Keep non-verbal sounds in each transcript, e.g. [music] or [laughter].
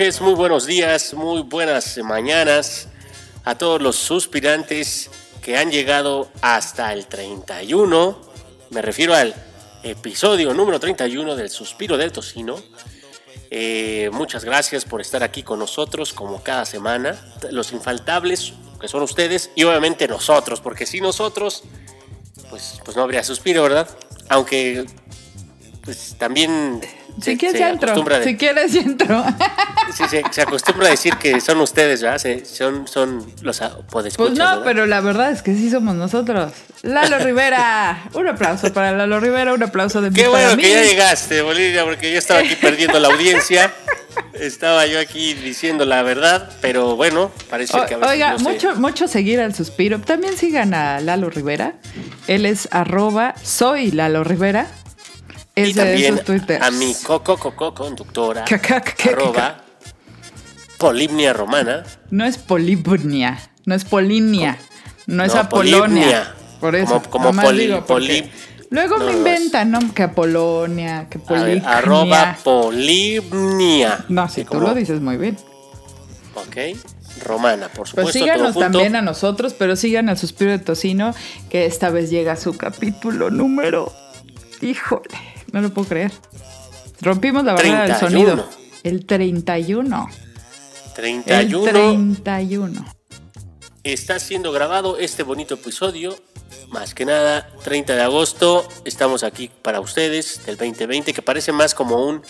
noches, muy buenos días, muy buenas mañanas a todos los suspirantes que han llegado hasta el 31. Me refiero al episodio número 31 del Suspiro del Tocino. Eh, muchas gracias por estar aquí con nosotros como cada semana. Los infaltables que son ustedes y obviamente nosotros, porque si nosotros, pues, pues no habría suspiro, ¿verdad? Aunque pues también si quieres entro. si quieres entro. [laughs] Sí, se acostumbra a decir que son ustedes, ¿verdad? son, son los Pues no, pero la verdad es que sí somos nosotros. Lalo [laughs] Rivera. Un aplauso para Lalo Rivera, un aplauso de Qué bueno que ya llegaste, Bolivia, porque yo estaba aquí perdiendo la audiencia. [laughs] Estaba yo aquí diciendo la verdad, pero bueno, parece que a veces Oiga, mucho, mucho seguir al suspiro. También sigan a Lalo Rivera. Él es arroba soy Lalo Rivera y también a mi coco coco conductora arroba Polimnia Romana. No es Polibnia, no es Polinia, no, es Apolonia. Por eso. Como, poli, Luego me inventan, ¿no? Que Apolonia, que Polimnia. Arroba Polimnia. No, si tú lo dices muy bien. Ok. Romana, por pues supuesto. Pues síganos también a nosotros, pero sigan al Suspiro de Tocino, que esta vez llega a su capítulo número. Híjole. No lo puedo creer. Rompimos la barrera del sonido. El 31. 31. El 31. Está siendo grabado este bonito episodio. Más que nada, 30 de agosto. Estamos aquí para ustedes del 2020, que parece más como un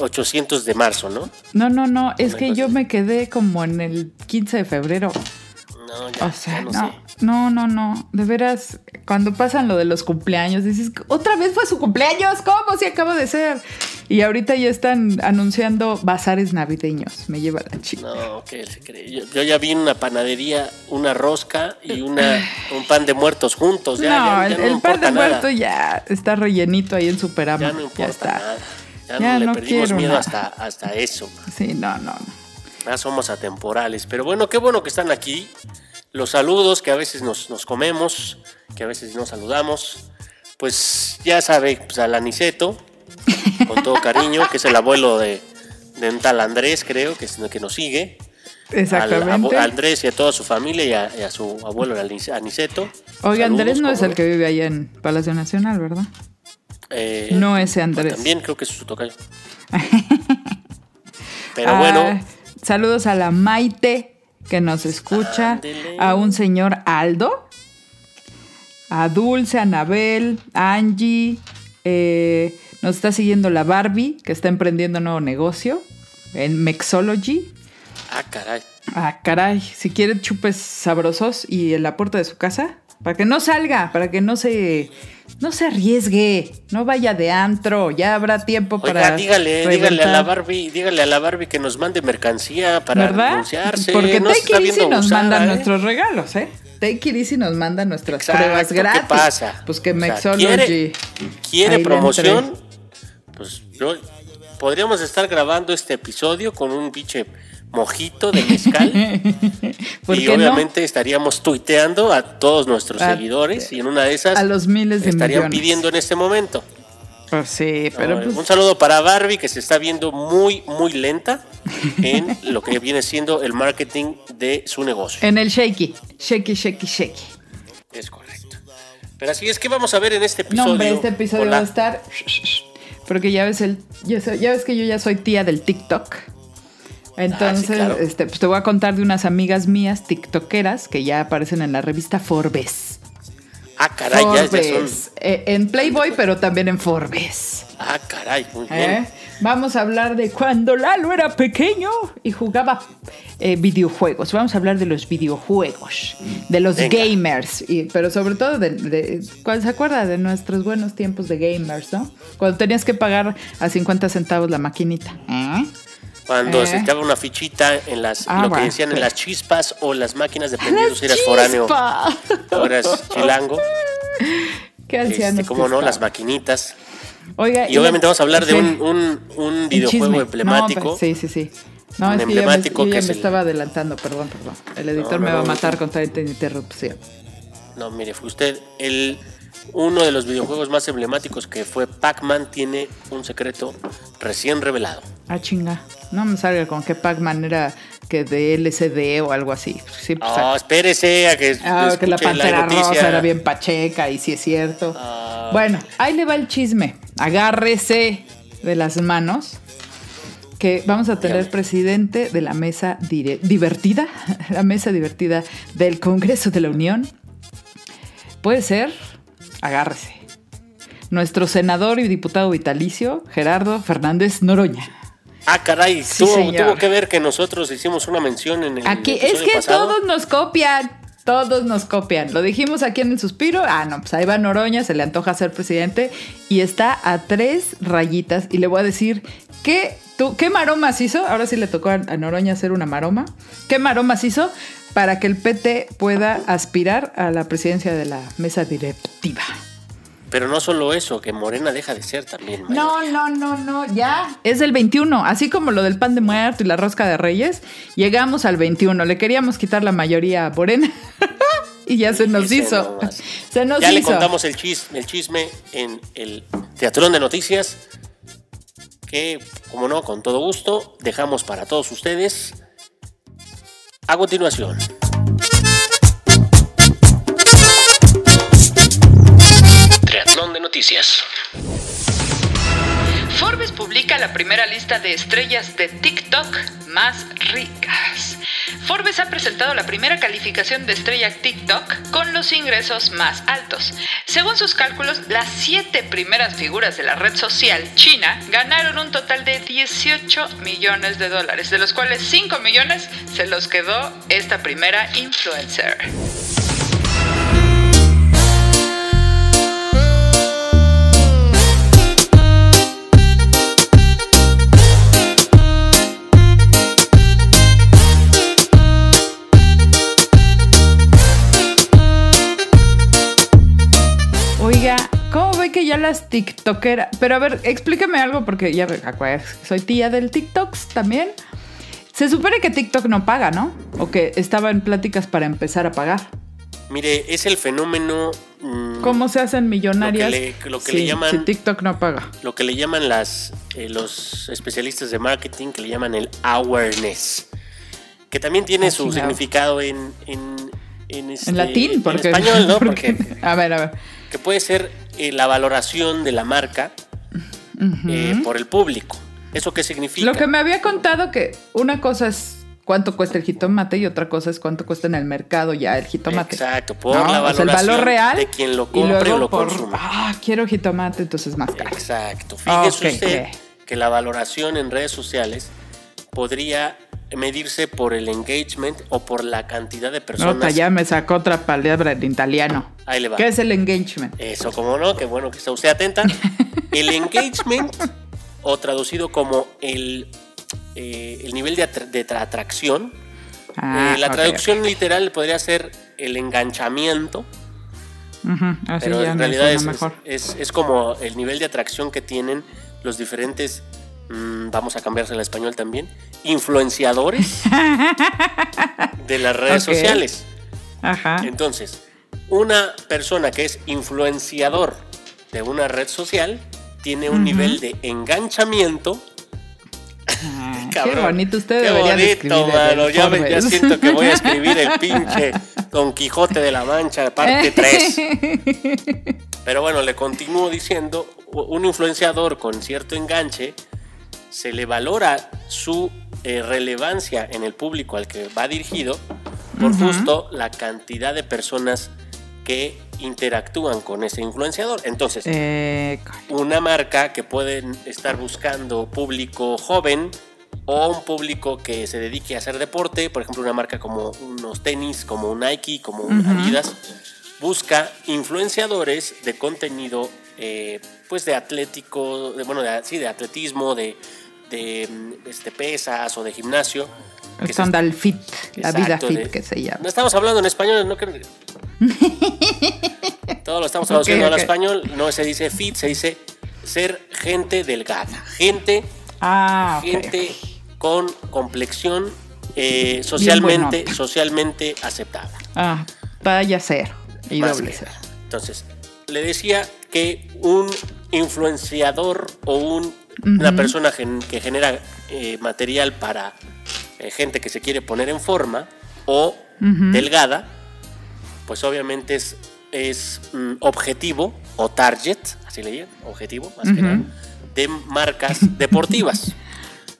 800 eh, de marzo, ¿no? No, no, no. Es que yo me quedé como en el 15 de febrero. No, ya, o sea, no, no, no, no, no. De veras, cuando pasan lo de los cumpleaños, dices, otra vez fue su cumpleaños, ¿cómo? Si acaba de ser. Y ahorita ya están anunciando bazares navideños. Me lleva la chica. No, ¿qué se cree? Yo, ya vi una panadería, una rosca y una, un pan de muertos juntos. Ya, no, el, pan de muertos ya está rellenito ahí en Superama. Ya no importa nada. Ya, no, le perdimos miedo hasta, hasta eso. Sí, no, no, no. Ya somos atemporales. Pero bueno, qué bueno que están aquí los saludos que a veces nos, comemos, que a veces nos saludamos. Pues ya sabe, pues al Aniceto, con todo cariño, que es el abuelo de, de un tal Andrés, creo, que es el que nos sigue. Exactamente. a Andrés y a toda su familia y a, su abuelo Aniceto. Oiga, Andrés no es el que vive allá en Palacio Nacional, ¿verdad? Eh, no ese Andrés. también creo que es su tocayo. [laughs] Pero bueno. Saludos a la Maite que nos escucha, a un señor Aldo, a Dulce, a Anabel, a Angie, eh, nos está siguiendo la Barbie, que está emprendiendo un nuevo negocio en Mexology. Ah, caray. Ah, caray. Si quiere chupes sabrosos y en la puerta de su casa, para que no salga, para que no se no se arriesgue, no vaya de antro, ya habrá tiempo para. dígale, dígale a la Barbie, dígale a la Barbie que nos mande mercancía para ¿verdad? Porque no Take It nos manda ¿eh? nuestros regalos, ¿eh? Take It Easy nos manda nuestras pruebas gratis. ¿Qué pasa? Pues que Mexology. ¿Quiere, quiere promoción? Pues yo podríamos estar grabando este episodio con un biche mojito de mezcal. [laughs] y obviamente estaríamos tuiteando a todos nuestros seguidores y en una de esas a los miles de estarían pidiendo en este momento. Pues sí, pero pues Un saludo para Barbie que se está viendo muy muy lenta en [laughs] lo que viene siendo el marketing de su negocio. En el shaky, shaky, shaky, shaky. Es correcto. Pero así es que vamos a ver en este episodio. No, este episodio va a estar porque ya ves el ya ves que yo ya soy tía del TikTok. Entonces, este, pues te voy a contar de unas amigas mías tiktokeras que ya aparecen en la revista Forbes. Ah, caray, ya, son... Eh, en Playboy, pero también en Forbes. Ah, caray, muy bien. ¿Eh? Vamos a hablar de cuando Lalo era pequeño y jugaba eh, videojuegos. Vamos a hablar de los videojuegos, de los gamers, y, pero sobre todo de, de, ¿Se acuerda de nuestros buenos tiempos de gamers, no? Cuando tenías que pagar a 50 centavos la maquinita. ¿Eh? Cuando ¿Eh? se te daba una fichita en las, Ah, lo que decían en las chispas o las máquinas dependiendo [laughs] si eras foráneo o eras chilango. [laughs] ¿Qué hacían Este, ¿Cómo no? Las maquinitas. Oiga, Y obviamente vamos a hablar de un, un, videojuego emblemático. No, sí, sí, sí. No, Un es que ya me, emblemático yo ya que me es el- estaba adelantando, perdón, perdón. El editor No, no, me va a matar con tanta interrupción. No, mire, fue usted el uno de los videojuegos más emblemáticos que fue Pac-Man tiene un secreto recién revelado. Ah, chinga. No me salga con que Pac-Man era que de LCD o algo así. Sí, pues, Ah, espérese a que, Ah, que la pantera noticia. rosa era bien pacheca y sí es cierto. Ah. Bueno, ahí le va el chisme. Agárrese de las manos que vamos a tener presidente de la mesa divertida, [laughs] la mesa divertida del Congreso de la Unión. Puede ser, agárrese. Nuestro senador y diputado vitalicio, Gerardo Fernández Noroña. Ah, caray, Sí, tuvo, tuvo que ver que nosotros hicimos una mención en el Aquí, es que pasado. todos nos copian. Todos nos copian. Lo dijimos aquí en el suspiro. Ah, no, pues ahí va Noroña, se le antoja ser presidente y está a tres rayitas. Y le voy a decir, ¿qué, tú, ¿qué maromas hizo? Ahora sí le tocó a, a Noroña hacer una maroma. ¿Qué maromas hizo para que el PT pueda aspirar a la presidencia de la mesa directiva? Pero no solo eso, que Morena deja de ser también. No, no, no, no, ya. Es del 21, así como lo del pan de muerto y la rosca de reyes, llegamos al 21. Le queríamos quitar la mayoría a Morena [laughs] y ya se nos hizo. nomás. [laughs] Se nos ya le contamos el chisme, el chisme en el Teatrón de Noticias, que, como no, con todo gusto, dejamos para todos ustedes. A continuación. Triatlón de Noticias. Forbes publica la primera lista de estrellas de TikTok más ricas. Forbes ha presentado la primera calificación de estrella TikTok con los ingresos más altos. Según sus cálculos, las siete primeras figuras de la red social china ganaron un total de 18 millones de dólares, de los cuales 5 millones se los quedó esta primera influencer. Las TikTokeras? Pero a ver, explíqueme algo porque ya soy tía del TikToks también. Se supone que TikTok no paga, ¿no? O que estaba en pláticas para empezar a pagar. Mire, es el fenómeno. mm, ¿Cómo se hacen millonarias Lo que le- lo que si, le llaman- si TikTok no paga? lo que le llaman las, eh, los especialistas de marketing, que le llaman el awareness, que también tiene Ah, su significado en, en, en, este, En latín, porque... en español, ¿no? [laughs] porque- Porque a ver, a ver. que puede ser eh, la valoración de la marca eh, por el público. ¿Eso qué significa? Lo que me había contado que una cosa es cuánto cuesta el jitomate y otra cosa es cuánto cuesta en el mercado ya el jitomate. Exacto, por ¿No? la sea, el valoración valor real de quien lo compre o lo por, consuma. Ah, quiero jitomate, entonces más caro. Exacto. Fíjese usted que la valoración en redes sociales podría medirse por el engagement o por la cantidad de personas. Nota, ya me sacó otra palabra en italiano. Ahí le va. ¿Qué es el engagement? Eso, como no, qué bueno que está usted atenta. [laughs] El engagement, o traducido como el, eh, el nivel de, atra- de tra- atracción, Ah, eh, la traducción literal podría ser el enganchamiento. Ujú, así pero ya en realidad es, mejor. es- es- es como el nivel de atracción que tienen los diferentes, mm, vamos a cambiarse al español también, influenciadores [laughs] de las redes sociales. Ajá. Entonces, una persona que es influenciador de una red social tiene un nivel de enganchamiento. Ah, [laughs] qué bonito. Usted qué debería bonito, mano. Ya, me- ya siento que voy a escribir el [laughs] pinche Don Quijote de la Mancha, parte 3. Pero bueno, le continúo diciendo, un influenciador con cierto enganche se le valora su eh, relevancia en el público al que va dirigido por justo la cantidad de personas que interactúan con ese influenciador. Entonces, Eh, una marca que pueden estar buscando público joven o un público que se dedique a hacer deporte, por ejemplo, una marca como unos tenis, como un Nike, como un Adidas, busca influenciadores de contenido, eh, pues de atlético, de, bueno, de, sí, de atletismo, de, de este, pesas o de gimnasio. que Es se- onda el fit, la vida fit de- que se llama. No estamos hablando en español, no creo. [laughs] Todo lo estamos traduciendo Ok, al español, no se dice fit, se dice ser gente delgada. Gente, Ah, gente con complexión eh, socialmente, socialmente aceptada. Ah, talla cero y Más doble. Entonces, le decía que un influenciador o un- una persona que genera eh, material para eh, gente que se quiere poner en forma o delgada, pues obviamente es, es mm, objetivo o target, así le objetivo más que nada, de marcas [laughs] deportivas.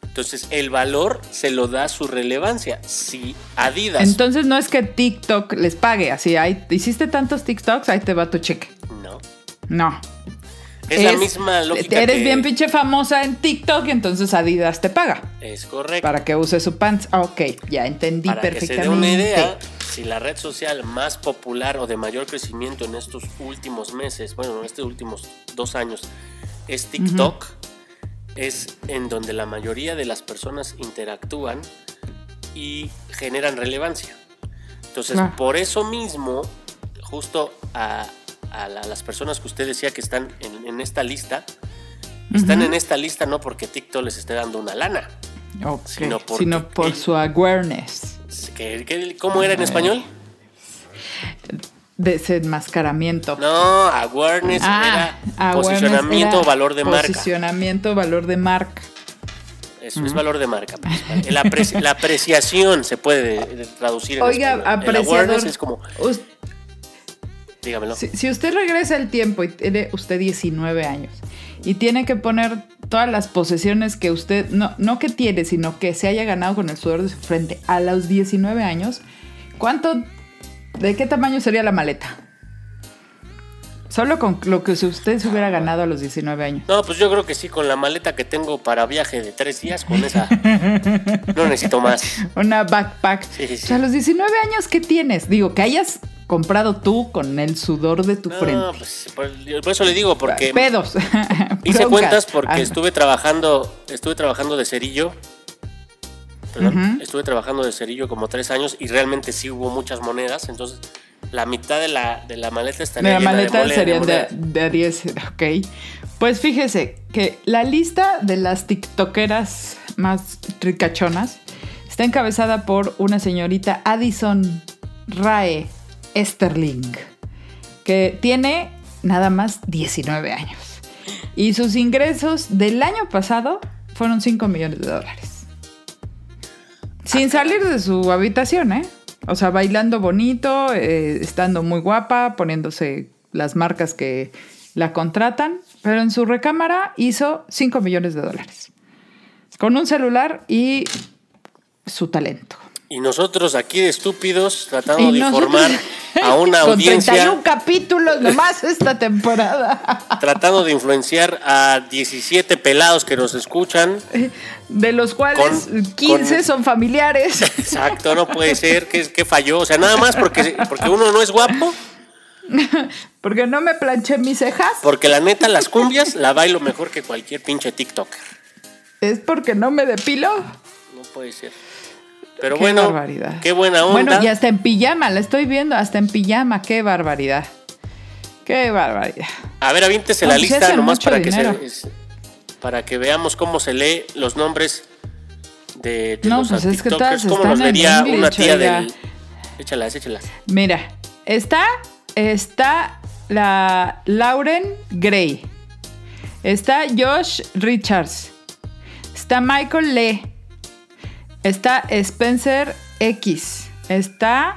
Entonces, el valor se lo da su relevancia. Si Adidas Entonces no es que TikTok les pague, así, hay, hiciste tantos TikToks, ahí te va tu cheque. no, No. Es, la misma lógica. Eres que- bien pinche famosa en TikTok entonces Adidas te paga Es correcto. para que uses su pants. Ah, ok, ya entendí Para que se perfectamente. dé una idea, si la red social más popular o de mayor crecimiento en estos últimos meses, bueno, en estos últimos dos años, es TikTok, es en donde la mayoría de las personas interactúan y generan relevancia. Entonces, por eso mismo, justo a, a la- las personas que usted decía que están en, en esta lista, están en esta lista no porque TikTok les esté dando una lana. Ok, sino porque sino por su awareness, ¿Qué- qué- ¿Cómo era en español? desenmascaramiento. No, awareness Ah, era awareness posicionamiento, era valor de marca. Posicionamiento, valor de marca. Eso es valor de marca. pues. La, apreci- la apreciación se puede de- traducir en Oiga, apreciador. awareness es como, si usted regresa el tiempo y tiene usted 19 años y tiene que poner todas las posesiones que usted, no, no que tiene, sino que se haya ganado con el sudor de su frente a los 19 años, ¿cuánto, de qué tamaño sería la maleta? Solo con lo que usted se hubiera ganado a los 19 años. No, pues yo creo que sí, con la maleta que tengo para viaje de tres días, con esa [laughs] no necesito más. Una backpack. Sí, sí, sí. O sea, a los 19 años, ¿qué tienes? Digo, que hayas comprado tú con el sudor de tu No, frente. pues por, por eso le digo, porque Pedos. [laughs] [laughs] hice cuentas porque Ah, estuve trabajando, estuve trabajando de cerillo. Perdón, estuve trabajando de cerillo como tres años y realmente sí hubo muchas monedas, entonces la mitad de la, de la maleta estaría De la llena maleta de mole- de serían de, de a 10, ok. Pues fíjese que la lista de las tiktokeras más ricachonas está encabezada por una señorita Addison Rae Esterling, que tiene nada más 19 años. Y sus ingresos del año pasado fueron 5 millones de dólares. Sin salir de su habitación, ¿eh? O sea, bailando bonito, eh, estando muy guapa, poniéndose las marcas que la contratan, pero en su recámara hizo 5 millones de dólares. Con un celular y su talento. Y nosotros aquí de estúpidos tratando Y de nosotros- informar [laughs] a una Con audiencia, 31 capítulos nomás esta temporada. tratando de influenciar a 17 pelados que nos escuchan. De los cuales Con- 15 con- son familiares. [laughs] Exacto, no puede ser que, que falló. O sea, nada más porque, porque uno no es guapo, Porque no me planché mis cejas. porque la neta las cumbias la bailo mejor que cualquier pinche TikToker. Es porque no me depilo. No puede ser. Pero Qué bueno, barbaridad. qué buena onda. Bueno, y hasta en pijama, la estoy viendo, hasta en pijama, qué barbaridad. Qué barbaridad. A ver, avíntese No, la pues lista nomás para que, se- para que veamos cómo se lee los nombres de, de No, los pues es que todas. ¿Cómo están los en leería English, una tía oiga. del. Échalas, échalas. Mira, está, está la Lauren Gray. Está Josh Richards. Está Michael Lee. Está Spencer X. Está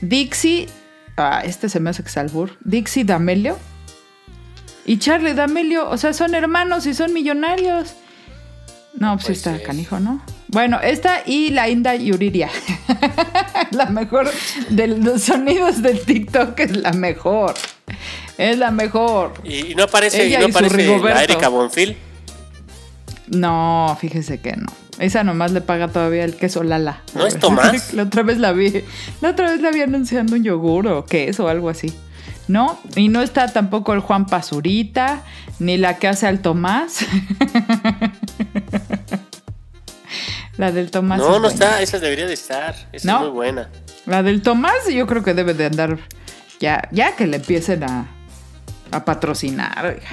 Dixie. Ah, este se me hace que es albur. Dixie D'Amelio. Y Charlie D'Amelio. O sea, son hermanos y son millonarios. No, pues Pues está es. canijo, ¿no? Bueno, esta y la Inda Yuriria. [laughs] la mejor de los sonidos del TikTok es la mejor. Es la mejor. Y, y no aparece, y no y aparece la Rigoberto. Erika Bonfil. No, fíjese que no. Esa nomás le paga todavía el queso Lala. ¿No es Tomás? [laughs] La otra vez la vi. La otra vez la vi anunciando un yogur o queso o algo así. No, y no está tampoco el Juan Pazurita, ni la que hace al Tomás. [laughs] La del Tomás. No, es no buena. está, esa debería de estar. Esa ¿No? es muy buena. La del Tomás yo creo que debe de andar ya, ya que le empiecen a, a patrocinar. oiga.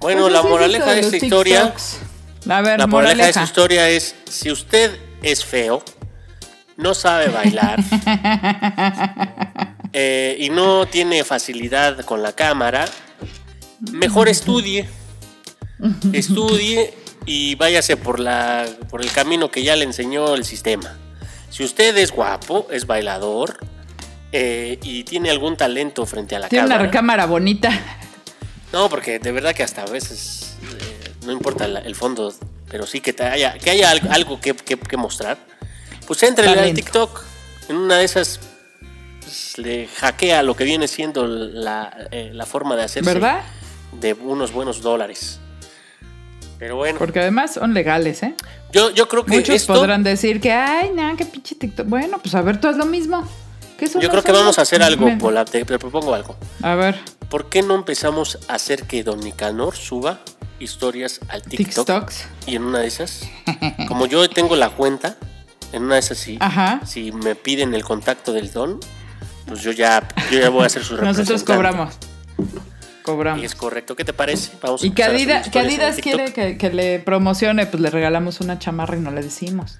Bueno, Pues la es moraleja de esta historia, TikToks. A ver, la moraleja de esta historia es, si usted es feo, no sabe bailar [laughs] eh, y no tiene facilidad con la cámara, mejor estudie. Estudie y váyase por, la, por el camino que ya le enseñó el sistema. Si usted es guapo, es bailador eh, y tiene algún talento frente a la Tiene cámara. una cámara bonita. No, porque de verdad que hasta a veces no importa la- el fondo, pero sí que te haya, que haya algo, algo que, que- que mostrar. Pues entre al Talento. TikTok. En una de esas pues, le hackea lo que viene siendo la, eh, la forma de hacerse ¿Verdad? de unos buenos dólares. Pero bueno, Porque además son legales, ¿eh? yo, yo creo que Muchos esto, podrán decir que, ay, no, qué pinche TikTok. Bueno, pues a ver, tú haz lo mismo. Que yo creo que son- vamos a hacer algo. Pola, te, te propongo algo. A ver, ¿Por qué no empezamos a hacer que Don Nicanor suba historias al TikTok? TikToks. Y en una de esas, como yo tengo la cuenta, en una de esas sí, Ajá. si me piden el contacto del don, pues yo ya, yo ya voy a hacer su [laughs] Nosotros representante. cobramos. Y Cobramos. es correcto. ¿Qué te parece? Vamos a Y que Adidas, que Adidas quiere que, que le promocione, pues le regalamos una chamarra y no le decimos.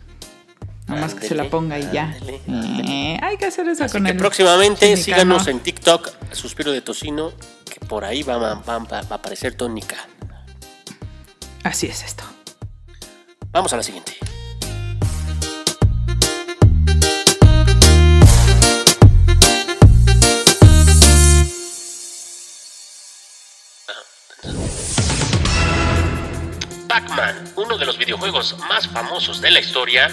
Nada más que se la ponga y ya. Eh, hay que hacer eso Así con que el próximamente síganos en TikTok, Suspiro de Tocino, que por ahí va, va- va- va a aparecer tónica. Así es esto. Vamos a la siguiente. Pac-Man, uno de los videojuegos más famosos de la historia,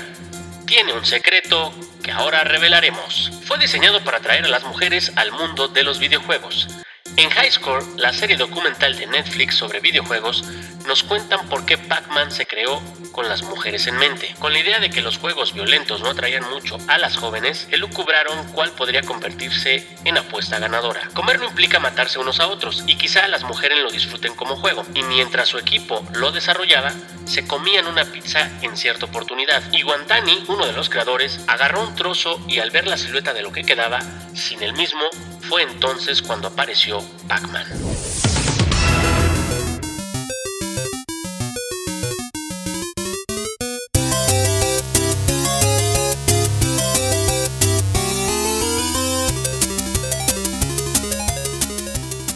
tiene un secreto que ahora revelaremos. Fue diseñado para atraer a las mujeres al mundo de los videojuegos. En High Score, la serie documental de Netflix sobre videojuegos, nos cuentan por qué Pac-Man se creó con las mujeres en mente. Con la idea de que los juegos violentos no atraían mucho a las jóvenes, elucubraron cuál podría convertirse en apuesta ganadora. Comer no implica matarse unos a otros, y quizá las mujeres lo disfruten como juego. Y mientras su equipo lo desarrollaba, se comían una pizza en cierta oportunidad. Y Guantani, uno de los creadores, agarró un trozo y al ver la silueta de lo que quedaba, sin el mismo, fue entonces cuando apareció Pac-Man.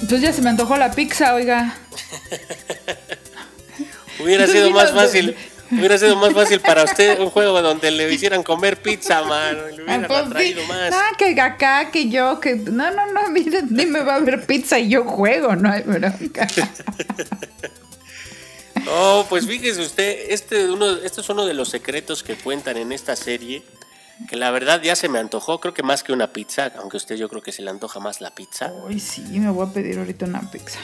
Pues ya se me antojó la pizza, oiga. [laughs] [laughs] Hubiera sido más fácil. [laughs] Hubiera sido más fácil para usted un juego donde le hicieran comer pizza, mano. y Le Ah, hubieran pues sí. atraído más. Ah, que acá, que yo, que. No, no, no, [laughs] mire, ni me va a ver pizza y yo juego, no hay bronca. No, [laughs] pues fíjese usted, este, uno, este es uno de los secretos que cuentan en esta serie, que la verdad ya se me antojó, creo que más que una pizza, aunque a usted yo creo que se le antoja más la pizza, Uy, sí, me voy a pedir ahorita una pizza.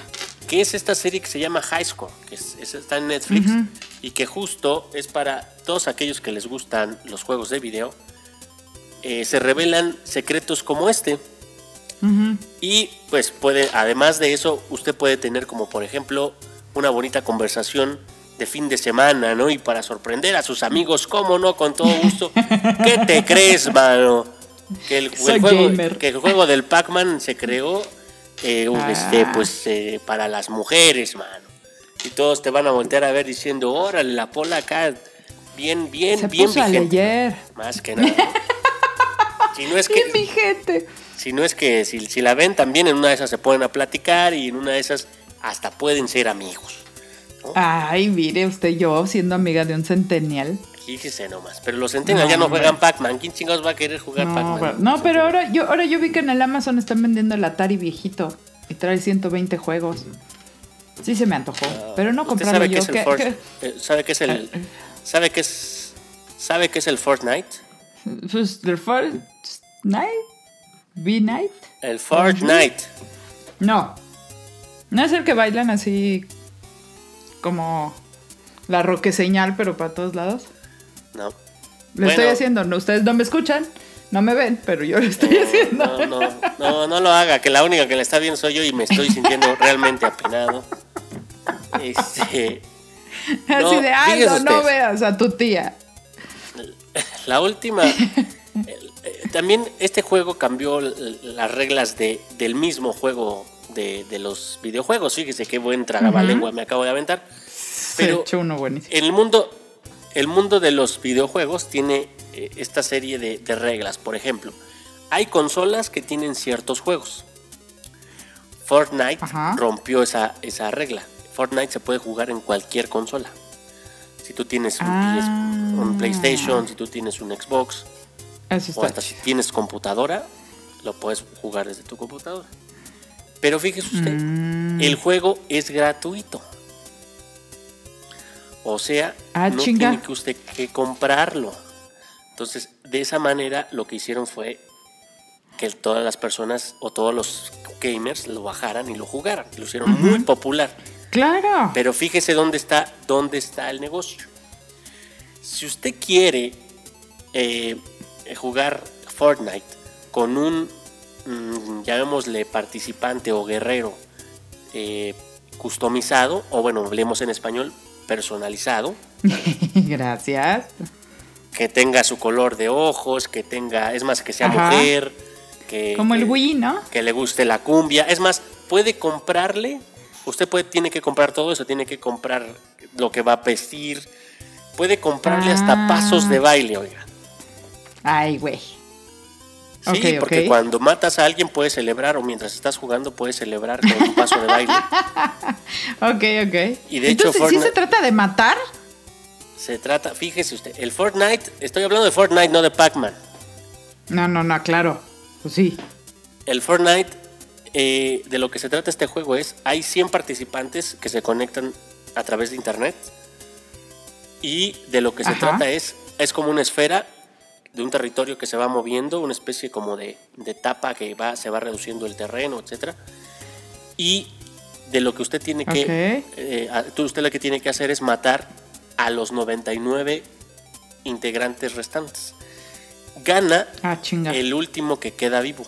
Que es esta serie que se llama High Score, que es- es- está en Netflix, y que justo es para todos aquellos que les gustan los juegos de video, eh, se revelan secretos como este. Y pues puede, además de eso, usted puede tener como por ejemplo una bonita conversación de fin de semana, ¿no? Y para sorprender a sus amigos, ¿cómo no? Con todo gusto. [laughs] ¿Qué te crees, mano? Que el, juego, que el juego del Pac-Man se creó eh, Ah. este, pues, eh, para las mujeres, mano. Y todos te van a voltear a ver diciendo, órale, la pola acá, bien, bien, Se bien puso a vigente". leer. Más que nada. [laughs] si no es que... Bien, mi gente. Si no es que si, si la ven también en una de esas se ponen a platicar y en una de esas hasta pueden ser amigos. Ay, mire usted, yo siendo amiga de un centennial. Fíjese nomás. Pero los centennials No, ya no juegan Pac-Man. ¿Quién chingados va a querer jugar No, Pac-Man? no, pero ahora yo, ahora yo vi que en el Amazon están vendiendo el Atari viejito y trae 120 juegos. Sí se me antojó, pero no ¿Usted comprarlo sabe qué yo. es el ¿Qué-? [laughs] Eh, ¿Sabe qué es el sabe qué es sabe qué es el Fortnite? Pues, ¿The Fortnite? ¿V-Night? El Fortnite. No. No es el que bailan así como la roque señal, pero para todos lados. No. Lo Bueno. estoy haciendo, no, ustedes no me escuchan, no me ven, pero yo lo estoy haciendo. No, no, no, no lo haga, que la única que le está viendo soy yo y me estoy sintiendo [laughs] realmente apenado. Este, [laughs] Así de, ay, fíjese no, no usted. veas a tu tía. La última. [laughs] eh, también este juego cambió las reglas de, del mismo juego de, de los videojuegos. Fíjese qué buen tragabalengua me acabo de aventar. Se Pero echó uno buenísimo. el mundo, el mundo de los videojuegos tiene eh, esta serie de, de reglas. Por ejemplo, hay consolas que tienen ciertos juegos. Fortnite Ajá. rompió esa, esa regla. Fortnite se puede jugar en cualquier consola. Si tú tienes un, Ah. PS un PlayStation, si tú tienes un Xbox, Eso o hasta si tienes computadora, lo puedes jugar desde tu computadora. Pero fíjese usted, Mm. el juego es gratuito. O sea, Ah, no chinga. tiene que usted que comprarlo. Entonces, de esa manera lo que hicieron fue que todas las personas o todos los gamers lo bajaran y lo jugaran. Lo hicieron muy popular. Claro. Pero fíjese dónde está, dónde está el negocio. Si usted quiere eh, jugar Fortnite con un, mm, llamémosle participante o guerrero eh, customizado, o bueno, hablemos en español, personalizado, [laughs] Gracias. que tenga su color de ojos, que tenga, es más, que sea Ajá. mujer, que, Como el Wii, ¿no? que le guste la cumbia. Es más, puede comprarle, usted puede, tiene que comprar todo eso, tiene que comprar lo que va a vestir, puede comprarle hasta Ah. pasos de baile, oiga. Ay, güey. Sí, porque cuando matas a alguien puedes celebrar o mientras estás jugando puedes celebrar con un paso de baile. [laughs] Ok, ok. Y de hecho, Entonces, ¿sí Fortnite- se trata de matar? Se trata, fíjese usted, el Fortnite, estoy hablando de Fortnite, no de Pac-Man. No, no, no, claro. Pues sí. El Fortnite, eh, de lo que se trata este juego es, hay 100 participantes que se conectan a través de internet y de lo que se trata es, es como una esfera de un territorio que se va moviendo, una especie como de, de tapa que va, se va reduciendo el terreno, etc. Y de lo que usted tiene que, Ok. eh, usted lo que tiene que hacer es matar a los 99 integrantes restantes. Gana Ah, el último que queda vivo.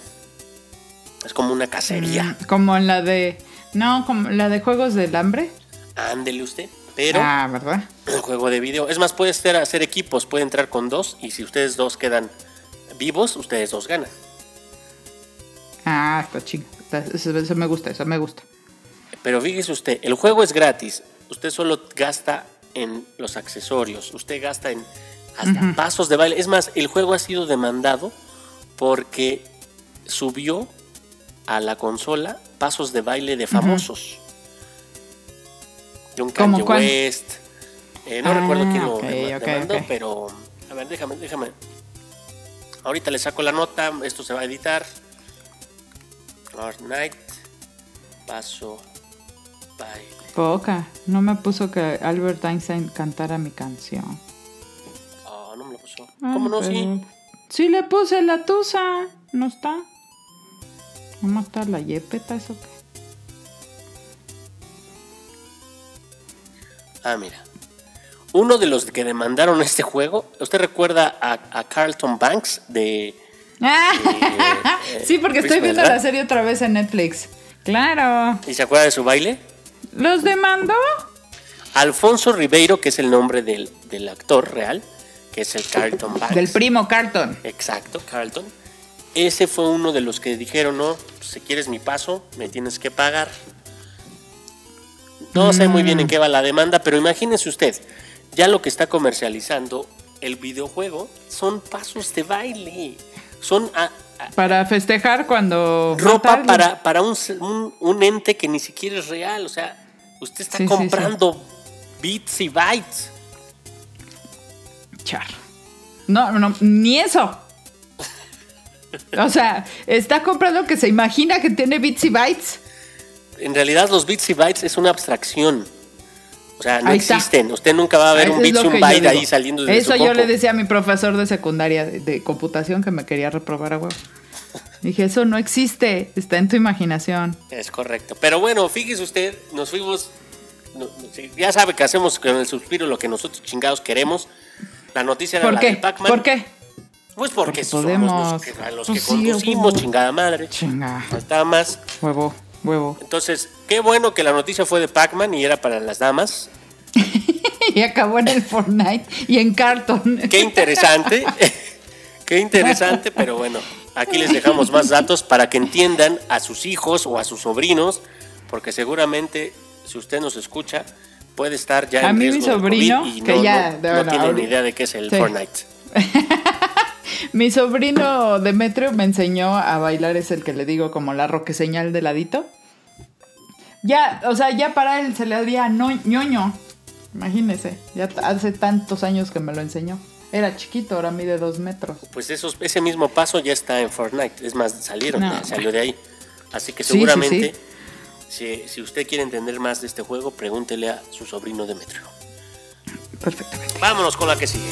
Es como una cacería. Mm, Como en la de. No, como la de Juegos del Hambre. Ándele usted. Pero Ah, ¿verdad? el juego de video. Es más, puede ser hacer equipos, puede entrar con dos. Y si ustedes dos quedan vivos, ustedes dos ganan. Ah, está Eso, eso me gusta, eso me gusta. Pero fíjese usted, el juego es gratis. Usted solo gasta en los accesorios. Usted gasta en hasta pasos de baile. Es más, el juego ha sido demandado porque subió a la consola pasos de baile de famosos. John ¿Cómo Kanye cuál? West. Eh, no Ah, recuerdo quién lo ok, dema- ok, demandó, ok. pero a ver, déjame, déjame. Ahorita le saco la nota, esto se va a editar. Fortnite, paso, baile. Poca. No me puso que Albert Einstein cantara mi canción. Ah, no me lo puso. Ah, ¿Cómo no? pero- Sí. Sí le puse la tusa. No está. ¿Cómo está la yepeta? ¿Eso qué? Ah, mira. Uno de los que demandaron este juego, ¿usted recuerda a, a Carlton Banks de... [laughs] eh, sí, porque estoy viendo ¿verdad? la serie otra vez en Netflix. Claro. ¿Y se acuerda de su baile? ¿Los demandó? Alfonso Ribeiro, que es el nombre del, del actor real, que es el Carlton Banks. Del primo Carlton. Exacto, Carlton. Ese fue uno de los que dijeron, no, si quieres mi paso, me tienes que pagar. No sé muy bien en qué va la demanda, pero imagínese usted, ya lo que está comercializando el videojuego son pasos de baile. Son Para festejar cuando. ropa para, para un, un- un ente que ni siquiera es real. O sea, usted está Sí, sí, comprando bits y bytes. Char. No, no, ni eso. O sea, está comprando que se imagina que tiene bits y bytes. En realidad los bits y bytes es una abstracción. O sea, no está. existen. Usted nunca va a ver Eso un es bits y un que byte ahí saliendo de Eso su yo compu. le decía a mi profesor de secundaria de, de computación que me quería reprobar a huevo. Dije, eso no existe, está en tu imaginación. Es correcto. Pero bueno, fíjese usted, nos fuimos. no- ya sabe que hacemos con el suspiro lo que nosotros chingados queremos. La noticia era ¿Por la qué? de Pac-Man. ¿Por qué? Pues porque, Porque somos podemos. los que, a los Pues que sí, conducimos, huevo. chingada madre. Chinga. Faltaba más. Huevo, huevo. Entonces, qué bueno que la noticia fue de Pac-Man y era para las damas. [laughs] y acabó en el Fortnite y en Carton. Qué interesante. [laughs] Qué interesante, pero bueno, aquí les dejamos más datos para que entiendan a sus hijos o a sus sobrinos, porque seguramente si usted nos escucha puede estar ya A en mí mi riesgo del sobrino, COVID y que no, ya, no- de no verdad, tiene ni idea de qué es el Sí. Fortnite. [laughs] Mi sobrino Demetrio me enseñó a bailar, es el que le digo como la roque señal de ladito. Ya, o sea, ya para él se le haría no, ñoño. Imagínese, ya hace tantos años que me lo enseñó. Era chiquito, ahora mide dos metros. Pues esos, ese mismo paso ya está en Fortnite. Es más, salieron, No. ya salió de ahí. Así que Sí, sí, seguramente, Si, si usted quiere entender más de este juego, pregúntele a su sobrino Demetrio. Perfectamente. Vámonos con la que sigue.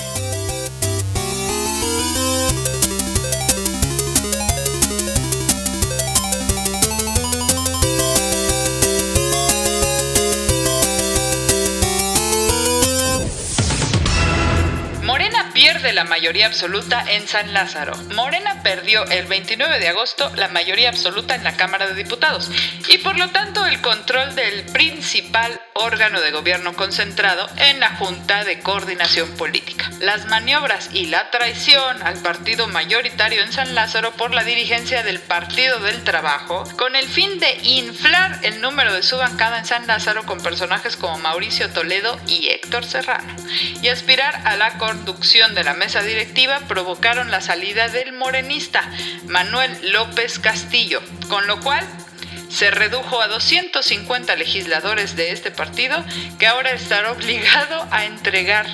more Morena pierde la mayoría absoluta en San Lázaro. Morena perdió el 29 de agosto la mayoría absoluta en la Cámara de Diputados y por lo tanto el control del principal órgano de gobierno concentrado en la Junta de Coordinación Política. Las maniobras y la traición al partido mayoritario en San Lázaro por la dirigencia del Partido del Trabajo con el fin de inflar el número de su bancada en San Lázaro con personajes como Mauricio Toledo y Héctor Serrano y aspirar a la conducción de la mesa directiva provocaron la salida del morenista Manuel López Castillo, con lo cual se redujo a 250 legisladores de este partido que ahora estará obligado a entregar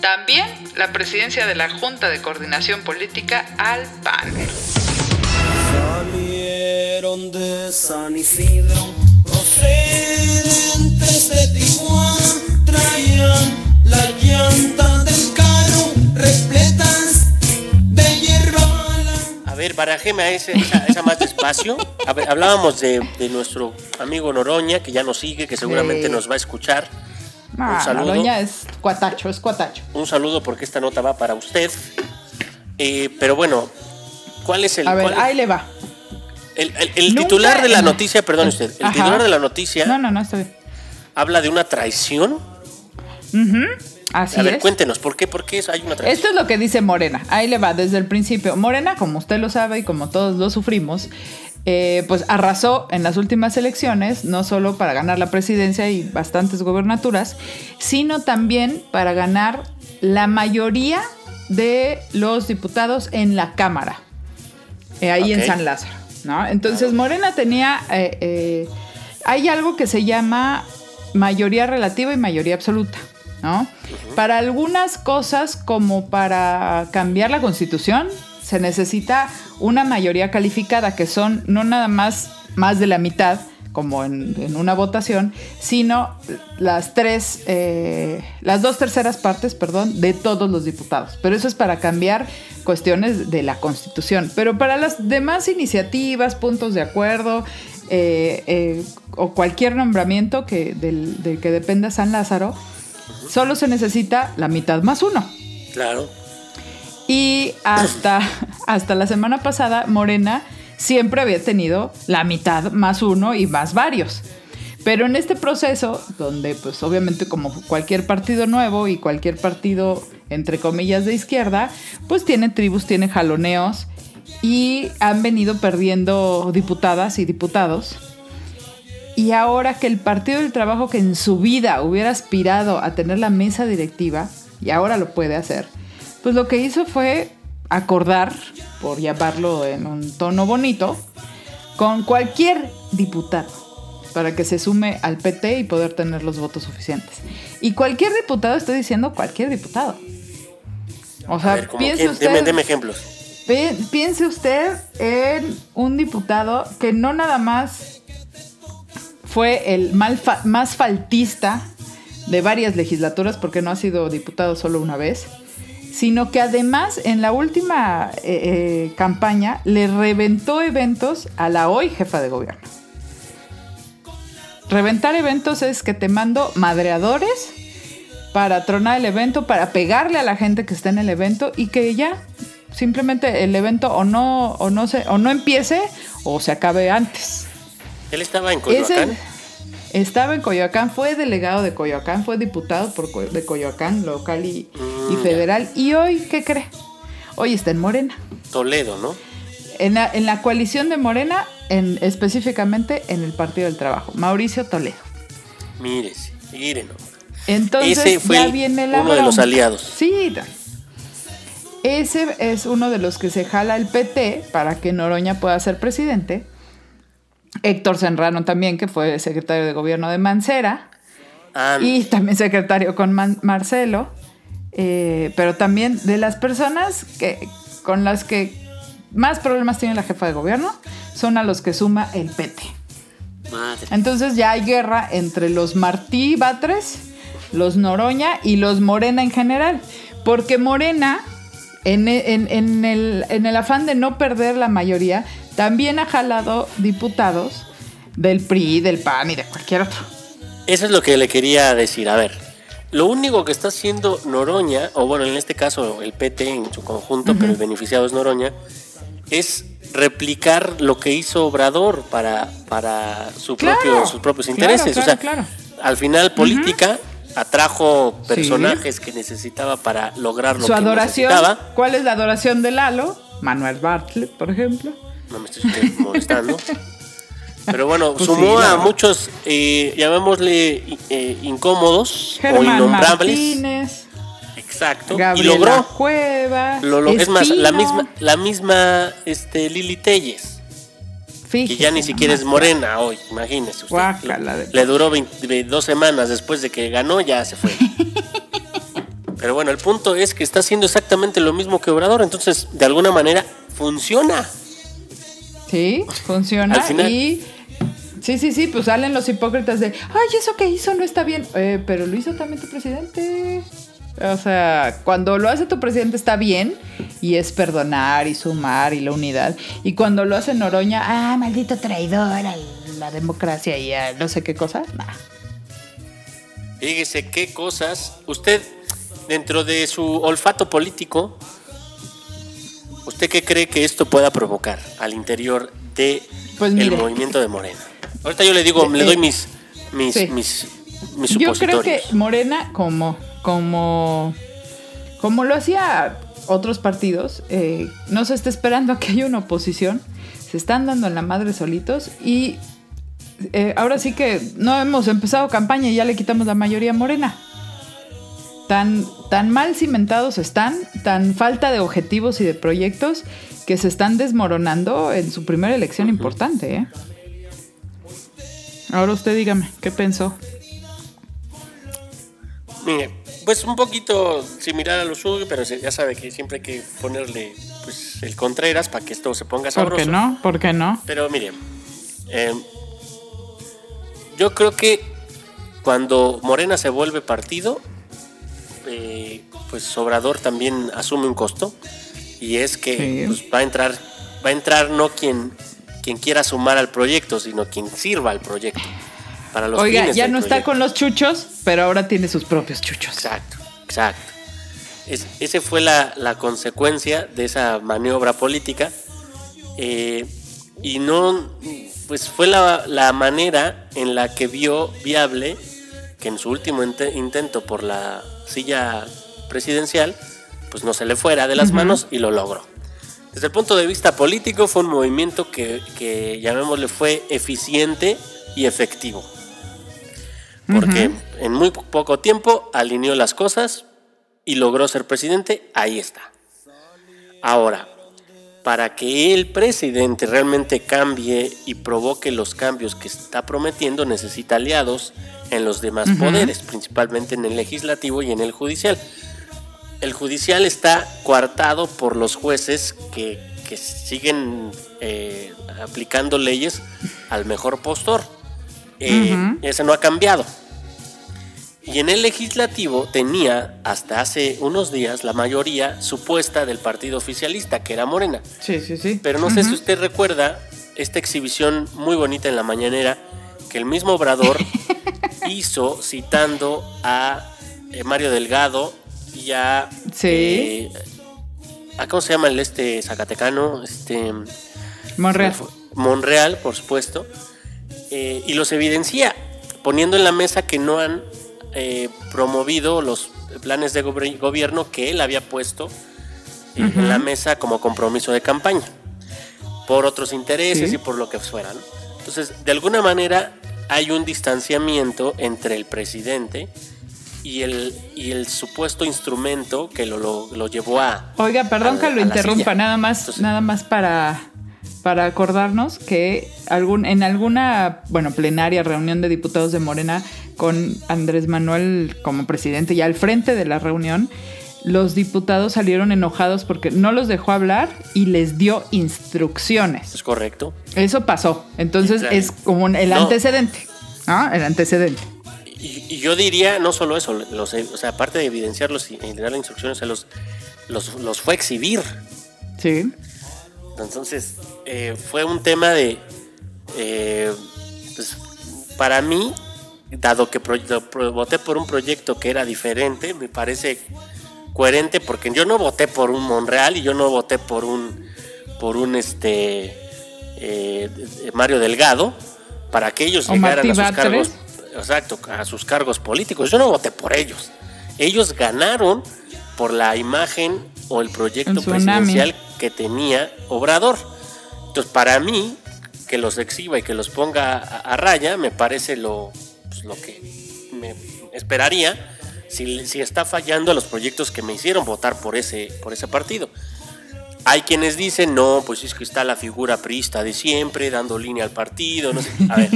también la presidencia de la Junta de Coordinación Política al PAN. Barajeme a ese- esa, esa más despacio. Hablábamos de, de nuestro amigo Noroña, que ya nos sigue, que seguramente Sí. nos va a escuchar. Ah, Un saludo. Noroña es cuatacho, es cuatacho. Un saludo porque esta nota va para usted. Eh, pero bueno, ¿cuál es el, A ver, cuál- ahí le va. el, el- el Nunca titular de la noticia? Perdón usted, el Ajá. titular de la noticia No, no, no, bien. habla de una traición. Así a ver, es. cuéntenos, ¿por qué? ¿Por qué hay una? Esto es lo que dice Morena. Ahí le va desde el principio. Morena, como usted lo sabe y como todos lo sufrimos, eh, pues arrasó en las últimas elecciones, no solo para ganar la presidencia y bastantes gobernaturas, sino también para ganar la mayoría de los diputados en la Cámara, eh, ahí en. San Lázaro. ¿no? Entonces Morena tenía, eh, eh, hay algo que se llama mayoría relativa y mayoría absoluta. ¿No? Para algunas cosas, como para cambiar la constitución, se necesita una mayoría calificada, que son no nada más más de la mitad, como en, en una votación, sino las tres, eh, las dos terceras partes, perdón, de todos los diputados. Pero eso es para cambiar cuestiones de la Constitución. Pero para las demás iniciativas, puntos de acuerdo eh, eh, o cualquier nombramiento que, del, del que dependa San Lázaro, solo se necesita la mitad más uno. Claro. Y hasta, [clears throat] hasta la semana pasada, Morena siempre había tenido la mitad más uno y más varios. Pero en este proceso, donde pues obviamente como cualquier partido nuevo y cualquier partido entre comillas de izquierda, pues tiene tribus, tiene jaloneos y han venido perdiendo diputadas y diputados. Y ahora que el Partido del Trabajo que en su vida hubiera aspirado a tener la mesa directiva, y ahora lo puede hacer, pues lo que hizo fue acordar, por llamarlo en un tono bonito, con cualquier diputado para que se sume al PT y poder tener los votos suficientes. Y cualquier diputado, estoy diciendo cualquier diputado. O sea, A ver, ¿cómo piense usted... Deme, deme ejemplos. Pi- Piense usted en un diputado que no nada más fue el fa- más faltista de varias legislaturas, porque no ha sido diputado solo una vez, sino que además en la última eh, eh, campaña le reventó eventos a la hoy jefa de gobierno. Reventar eventos es que te mando madreadores para tronar el evento, para pegarle a la gente que está en el evento y que ya simplemente el evento o no, o no, se, o no empiece o se acabe antes. Él estaba en Ese- Coyoacán. Estaba en Coyoacán, fue delegado de Coyoacán, fue diputado por de Coyoacán, local y, y Mm, federal. Y hoy, ¿qué cree? Hoy está en Morena. Toledo, ¿no? En la, en la coalición de Morena, en, específicamente en el Partido del Trabajo. Mauricio Toledo. Mírese, miren. nomás. Entonces Ese fue ya viene la uno de los aliados. Sí. Ese es uno de los que se jala el PT para que Noroña pueda ser presidente. Héctor Serrano también, que fue secretario de gobierno de Mancera. Ah, Y también secretario con Man- Marcelo. Eh, pero también de las personas que, con las que más problemas tiene la jefa de gobierno son a los que suma el PT. madre. Entonces ya hay guerra entre los Martí Batres, los Noroña y los Morena en general. Porque Morena, en, en- en el, en el afán de no perder la mayoría, también ha jalado diputados del PRI, del PAN y de cualquier otro. Eso es lo que le quería decir. A ver, lo único que está haciendo Noroña, o bueno, en este caso el PT en su conjunto, pero el beneficiado es Noroña, es replicar lo que hizo Obrador para, para su Claro, propio, sus propios intereses. claro, o sea, al final política atrajo personajes que necesitaba para lograr lo Su que adoración, necesitaba. ¿cuál es la adoración de Lalo? Manuel Bartlett, por ejemplo. No me estoy molestando. Pero bueno, Pues sumó sí, a muchos, eh, llamémosle eh, incómodos o innombrables. Martínez, Exacto. y Gabriela logró. Cueva, Lo, lo- es más, la misma, la misma este, Lili Telles, que Fíjese ya ni siquiera es morena hoy, imagínese usted. Guácala de- Le duró 20 dos semanas después de que ganó, ya se fue. [laughs] Pero bueno, el punto es que está haciendo exactamente lo mismo que Obrador, entonces de alguna manera funciona. Sí, funciona. Al final- Y sí, sí, sí, pues salen los hipócritas de, ay, eso que hizo no está bien. Eh, pero lo hizo también tu presidente. O sea, cuando lo hace tu presidente está bien y es perdonar y sumar y la unidad. Y cuando lo hace Noroña, ah, maldito traidor a la democracia y a no sé qué cosa. Nah. Fíjese qué cosas. Usted, dentro de su olfato político, ¿usted qué cree que esto pueda provocar al interior de Pues el movimiento de Morena? Ahorita yo le digo, [laughs] le doy mis mis sí. mis, mis Yo creo que Morena, como, como, como lo hacía otros partidos, eh, no se está esperando [laughs] a que haya una oposición. Se están dando en la madre solitos y eh, ahora sí que no hemos empezado campaña y ya le quitamos la mayoría Morena. Tan, tan mal cimentados están, tan falta de objetivos y de proyectos que se están desmoronando en su primera elección importante. ¿eh? Ahora usted dígame, ¿qué pensó? Mire, pues un poquito similar a lo suyo, pero ya sabe que siempre hay que ponerle pues el Contreras para que esto se ponga ¿Por sabroso. qué no? ¿Por qué no? Pero mire, eh, yo creo que cuando Morena se vuelve partido, eh, pues Obrador también asume un costo y es que Sí. pues, va a entrar, va a entrar no quien quien quiera sumar al proyecto, sino quien sirva al proyecto. Para los Oiga, ya no está con los chuchos, pero ahora tiene sus propios chuchos. Exacto, exacto. Es, esa fue la, la consecuencia de esa maniobra política. eh, y no, pues fue la, la manera en la que vio viable que en su último inte- intento por la silla presidencial, pues no se le fuera de las manos y lo logró. Desde el punto de vista político fue un movimiento que, que llamémosle fue eficiente y efectivo porque en muy poco tiempo alineó las cosas y logró ser presidente, ahí está. Ahora, para que el presidente realmente cambie y provoque los cambios que está prometiendo, necesita aliados en los demás poderes, principalmente en el legislativo y en el judicial. El judicial está coartado por los jueces que, que siguen eh, aplicando leyes al mejor postor. Eh, Ese no ha cambiado. Y en el legislativo tenía hasta hace unos días la mayoría supuesta del partido oficialista, que era Morena. Sí, sí, sí. Pero no sé si usted recuerda esta exhibición muy bonita en la mañanera que el mismo Obrador [laughs] hizo citando a eh, Mario Delgado y a, Sí. eh, a ¿cómo se llama el este Zacatecano? Este Monreal. Monreal, por supuesto, eh, y los evidencia. poniendo en la mesa que no han eh, promovido los planes de gobierno que él había puesto eh, en la mesa como compromiso de campaña, por otros intereses Sí. y por lo que fuera. ¿no? Entonces, de alguna manera hay un distanciamiento entre el presidente y el, y el supuesto instrumento que lo, lo- lo llevó a... Oiga, perdón a- que lo interrumpa, nada más, Entonces- nada más para, para acordarnos que algún, en alguna, bueno, plenaria, reunión de diputados de Morena con Andrés Manuel como presidente y al frente de la reunión, los diputados salieron enojados porque no los dejó hablar y les dio instrucciones. Es correcto. Eso pasó. Entonces Claro. es como el No. antecedente. ¿no? El antecedente. Y, y yo diría, no solo eso, los, o sea, aparte de evidenciarlos y dar instrucciones, se los, los, los fue a exhibir. Sí. Entonces, eh, fue un tema de, eh, pues, para mí, dado que voté por un proyecto que era diferente, me parece coherente porque yo no voté por un Monreal y yo no voté por un, por un este, eh, Mario Delgado para que ellos O llegaran a sus cargos, exacto, a sus cargos políticos. Yo no voté por ellos. Ellos ganaron por la imagen o el proyecto presidencial que tenía Obrador. Entonces, para mí, que los exhiba y que los ponga a, a raya, me parece lo, pues, lo que me esperaría si, si está fallando a los proyectos que me hicieron votar por ese, por ese partido. Hay quienes dicen, no, pues es que está la figura priista de siempre, dando línea al partido. No sé. A ver,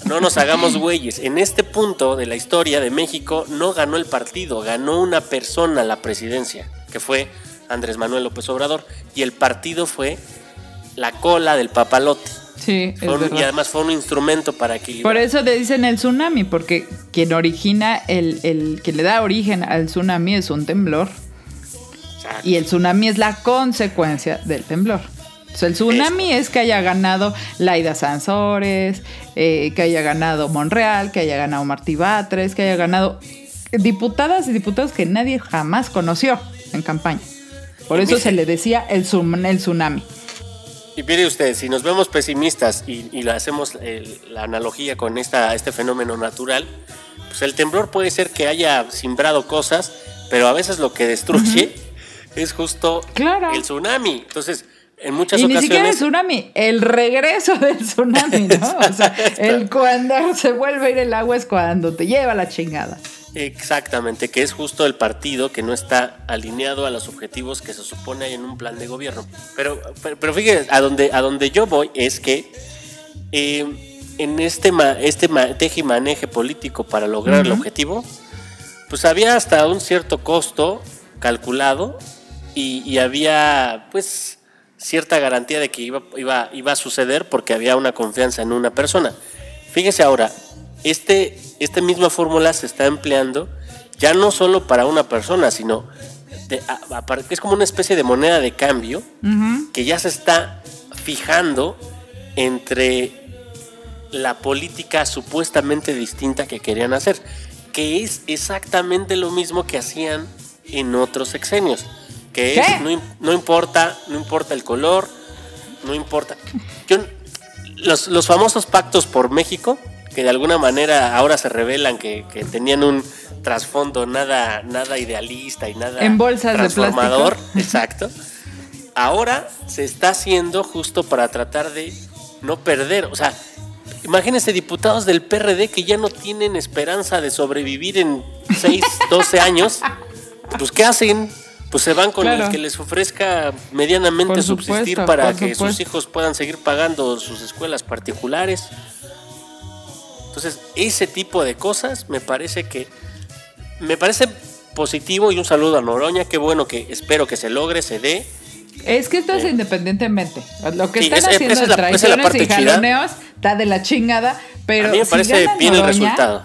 [laughs] no nos hagamos güeyes. En este punto de la historia de México no ganó el partido, ganó una persona la presidencia, que fue Andrés Manuel López Obrador, y el partido fue la cola del papalote. Sí, es un- y además fue un instrumento para equilibrar. Por eso le dicen el tsunami, porque quien origina, el, el que le da origen al tsunami es un temblor. Exacto. Y el tsunami es la consecuencia del temblor. O sea, el tsunami es que haya ganado Laida Sansores, eh, que haya ganado Monreal, que haya ganado Martí Batres, que haya ganado diputadas y diputados que nadie jamás conoció en campaña. Por eso se le decía el, el tsunami. Y mire usted, si nos vemos pesimistas y, y hacemos la analogía con esta, este fenómeno natural, pues el temblor puede ser que haya simbrado cosas, pero a veces lo que destruye es justo Claro. el tsunami. Entonces, en muchas Y ni siquiera el ocasiones... tsunami, el regreso [laughs] del tsunami, ¿no? O sea, el cuando se vuelve a ir el agua es cuando te lleva la chingada. Exactamente, que es justo el partido que no está alineado a los objetivos que se supone hay en un plan de gobierno. Pero, pero, pero fíjate, a donde, a donde yo voy es que eh, en este, ma- este ma- teje y maneje político para lograr el objetivo, pues había hasta un cierto costo calculado y, y había pues cierta garantía de que iba, iba, iba a suceder porque había una confianza en una persona. Fíjese ahora, este, esta misma fórmula se está empleando ya no solo para una persona, sino de- a- es como una especie de moneda de cambio que ya se está fijando entre la política supuestamente distinta que querían hacer, que es exactamente lo mismo que hacían en otros sexenios, que es no, im- no importa, no importa el color, no importa. Yo, los, los famosos pactos por México, que de alguna manera ahora se revelan que, que tenían un trasfondo nada, nada idealista y nada En bolsas de transformador, [laughs] exacto. Ahora se está haciendo justo para tratar de no perder, o sea, imagínense diputados del PRD que ya no tienen esperanza de sobrevivir en 6, 12 [laughs] años, pues ¿qué hacen? Pues se van con Claro. el que les ofrezca medianamente subsistir para que sus hijos puedan seguir pagando sus escuelas particulares. Entonces, ese tipo de cosas me parece que me parece positivo y un saludo a Noroña, qué bueno que espero que se logre, se dé. Es que esto es independientemente. Lo que Sí, están haciendo esa es la- esa es la traiciones parte y chida. jaloneos está de la chingada, pero a mí me si parece gana bien el Noroña, resultado.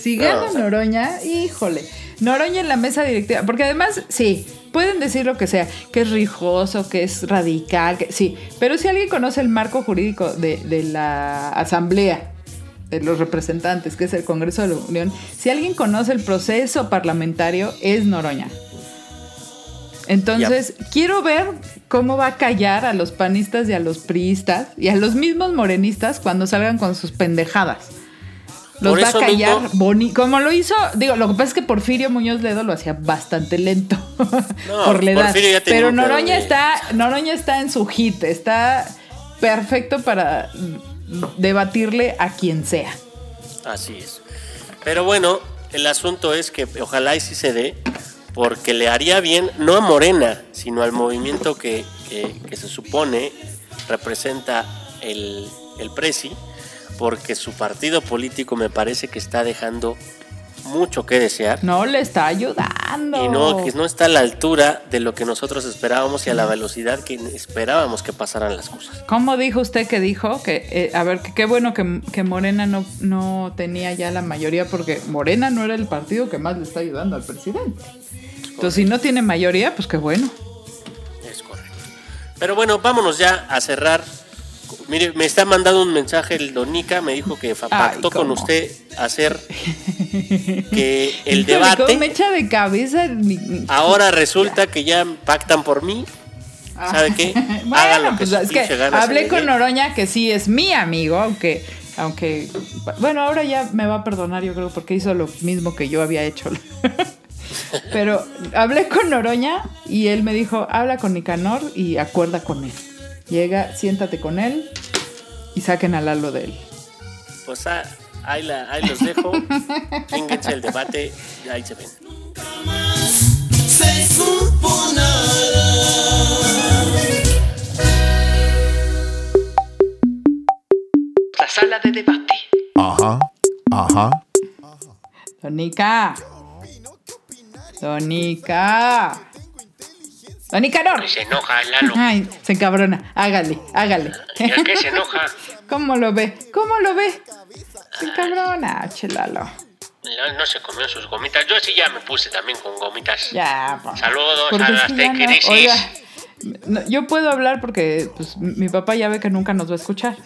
Si gana Noroña, híjole. Noroña en la mesa directiva, porque además, sí, pueden decir lo que sea, que es rijoso, que es radical, que sí, pero si alguien conoce el marco jurídico de, de la asamblea de los representantes, que es el Congreso de la Unión, si alguien conoce el proceso parlamentario, es Noroña. Entonces, quiero ver cómo va a callar a los panistas y a los priistas y a los mismos morenistas cuando salgan con sus pendejadas. Los Por va a callar mismo- boni Como lo hizo, digo, lo que pasa es que Porfirio Muñoz Ledo lo hacía bastante lento [laughs] No, por la edad. Pero Noroña de- está, Noroña está en su hit, está perfecto para debatirle a quien sea. Así es. Pero bueno, el asunto es que ojalá y sí se dé, porque le haría bien, no a Morena, sino al movimiento que, que- se supone representa el, el Prezi, porque su partido político me parece que está dejando mucho que desear. No le está ayudando. Y no, que no está a la altura de lo que nosotros esperábamos y a la velocidad que esperábamos que pasaran las cosas. ¿Cómo dijo usted que dijo? Que, eh, a ver, qué bueno que, que Morena no, no tenía ya la mayoría, porque Morena no era el partido que más le está ayudando al presidente. Entonces, si no tiene mayoría, pues qué bueno. Es correcto. Pero bueno, vámonos ya a cerrar. Mire, me está mandando un mensaje el Donica, me dijo que Ay, pactó con usted hacer [laughs] que el debate. echa de cabeza. Ahora resulta que ya pactan por mí. ¿Sabe qué? bueno, [laughs] Hagan lo que pues es que hablé con. Noroña, que sí es mi amigo, aunque, aunque, bueno, ahora ya me va a perdonar, yo creo, porque hizo lo mismo que yo había hecho. [laughs] Pero hablé con Noroña y él me dijo, habla con Nicanor y acuerda con él. Llega, siéntate con él y saquen a Lalo de él. Pues ah, ahí, la- ahí los dejo. [laughs] Fínguense el debate y ahí se ven. se supo nada. La sala de debate. Ajá, ajá. Donica. Donica. Donicanor. Se enoja Lalo. Ay, se encabrona. Hágale, hágale. ¿Y qué se enoja? ¿Cómo lo ve? ¿Cómo lo ve? Se encabrona, chelalo. No, no se comió sus gomitas. Yo sí ya me puse también con gomitas. Ya, pa. Saludos a las no- oiga, no, yo puedo hablar porque pues, mi papá ya ve que nunca nos va a escuchar.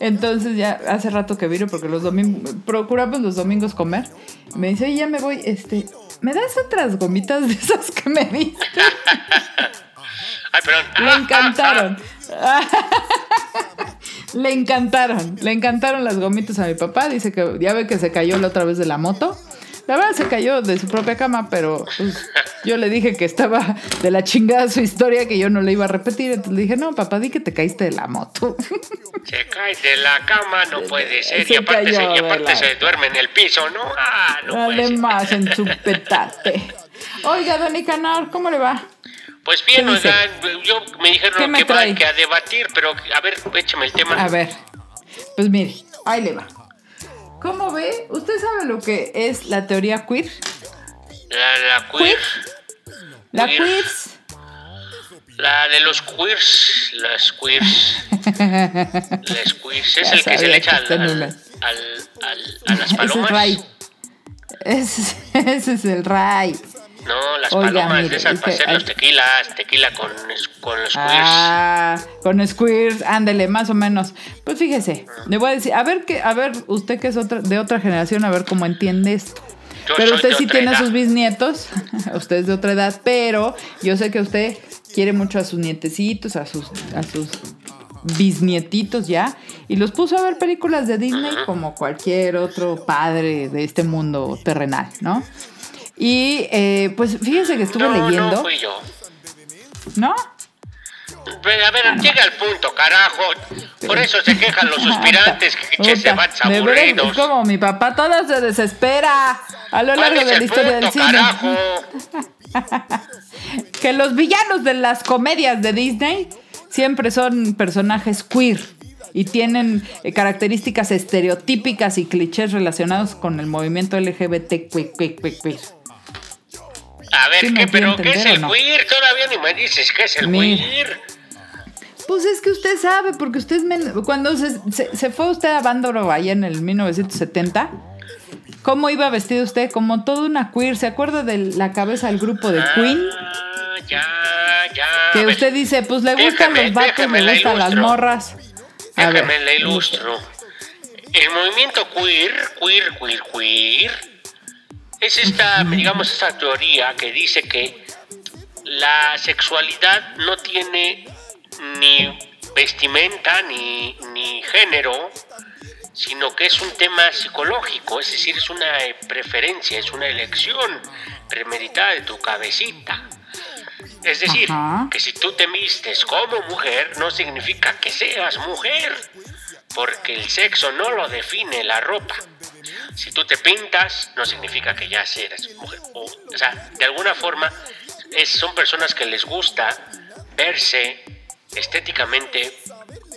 Entonces ya hace rato que vino porque los domingos, procuramos los domingos comer. Me dice, oye, ya me voy, este, ¿me das otras gomitas de esas que me diste? [laughs] Ay, perdón. Le encantaron. [laughs] le encantaron. Le encantaron las gomitas a mi papá. Dice que ya ve que se cayó la otra vez de la moto. La verdad se cayó de su propia cama, pero pues, yo le dije que estaba de la chingada su historia, que yo no le iba a repetir. Entonces le dije, no, papá, di que te caíste de la moto. [laughs] Se cae de la cama, no puede ser. Se y aparte, cayó se, y aparte se duerme en el piso, ¿no? Ah, no puede ser. Además, en su petate. Oiga, don Icanor, ¿cómo le va? Pues bien, oigan, yo me ¿Qué dijeron me que, va, que a debatir, pero a ver, écheme el tema. A ver, pues mire, ahí le va. ¿Cómo ve? ¿Usted sabe lo que es la teoría queer? La, la queer, La Queer. queers. la de los queers, las queers. [laughs] las queers, es Ya el que se le echa al, al, a las [laughs] Ese es palomas. Ray. [laughs] Ese, es el Ray. No, las Oiga, palomas mire, de esas es para hacer los tequilas, tequila con, con los queers. Ah, con Squeers, ándele, más o menos. Pues fíjese, le voy a decir, a ver que, a ver, usted que es otra, de otra generación, a ver cómo entiende esto. Yo pero usted sí tiene a edad. sus bisnietos, [laughs] usted es de otra edad, pero yo sé que usted quiere mucho a sus nietecitos, a sus, a sus bisnietitos ya, y los puso a ver películas de Disney como cualquier otro padre de este mundo terrenal, ¿no? Y eh, pues fíjense que estuve no, leyendo, no fui yo. ¿no? A ver, llega al punto, carajo. Por eso se quejan los suspirantes que che, se van aburridos. como mi papá todo se desespera a lo ¿Cuál largo es de la historia del punto, cine. carajo? [laughs] Que los villanos de las comedias de Disney siempre son personajes queer y tienen eh, características estereotípicas y clichés relacionados con el movimiento LGBT. queer, queer, queer, queer. A ver, ¿Sí me ¿qué, pero qué es el no? queer? Todavía ni me dices qué es el Mira. queer. Pues es que usted sabe, porque usted es men- cuando se, se- se fue usted a Bándoro allá en el 1970, ¿cómo iba vestido usted? Como toda una queer. ¿Se acuerda de la cabeza del grupo de Queen? Ah, ya, ya. Que ver, usted dice, pues le gustan los vatos, le la gustan las morras. A ver, Déjame le ilustro. El movimiento queer, queer, queer, queer, es esta, digamos, esta teoría que dice que la sexualidad no tiene ni vestimenta ni, ni género, sino que es un tema psicológico, es decir, es una preferencia, es una elección premeditada de tu cabecita. Es decir, Ajá. que si tú te vistes como mujer, no significa que seas mujer, porque el sexo no lo define la ropa. Si tú te pintas, no significa que ya eres mujer. O, o sea, de alguna forma, es- son personas que les gusta verse estéticamente,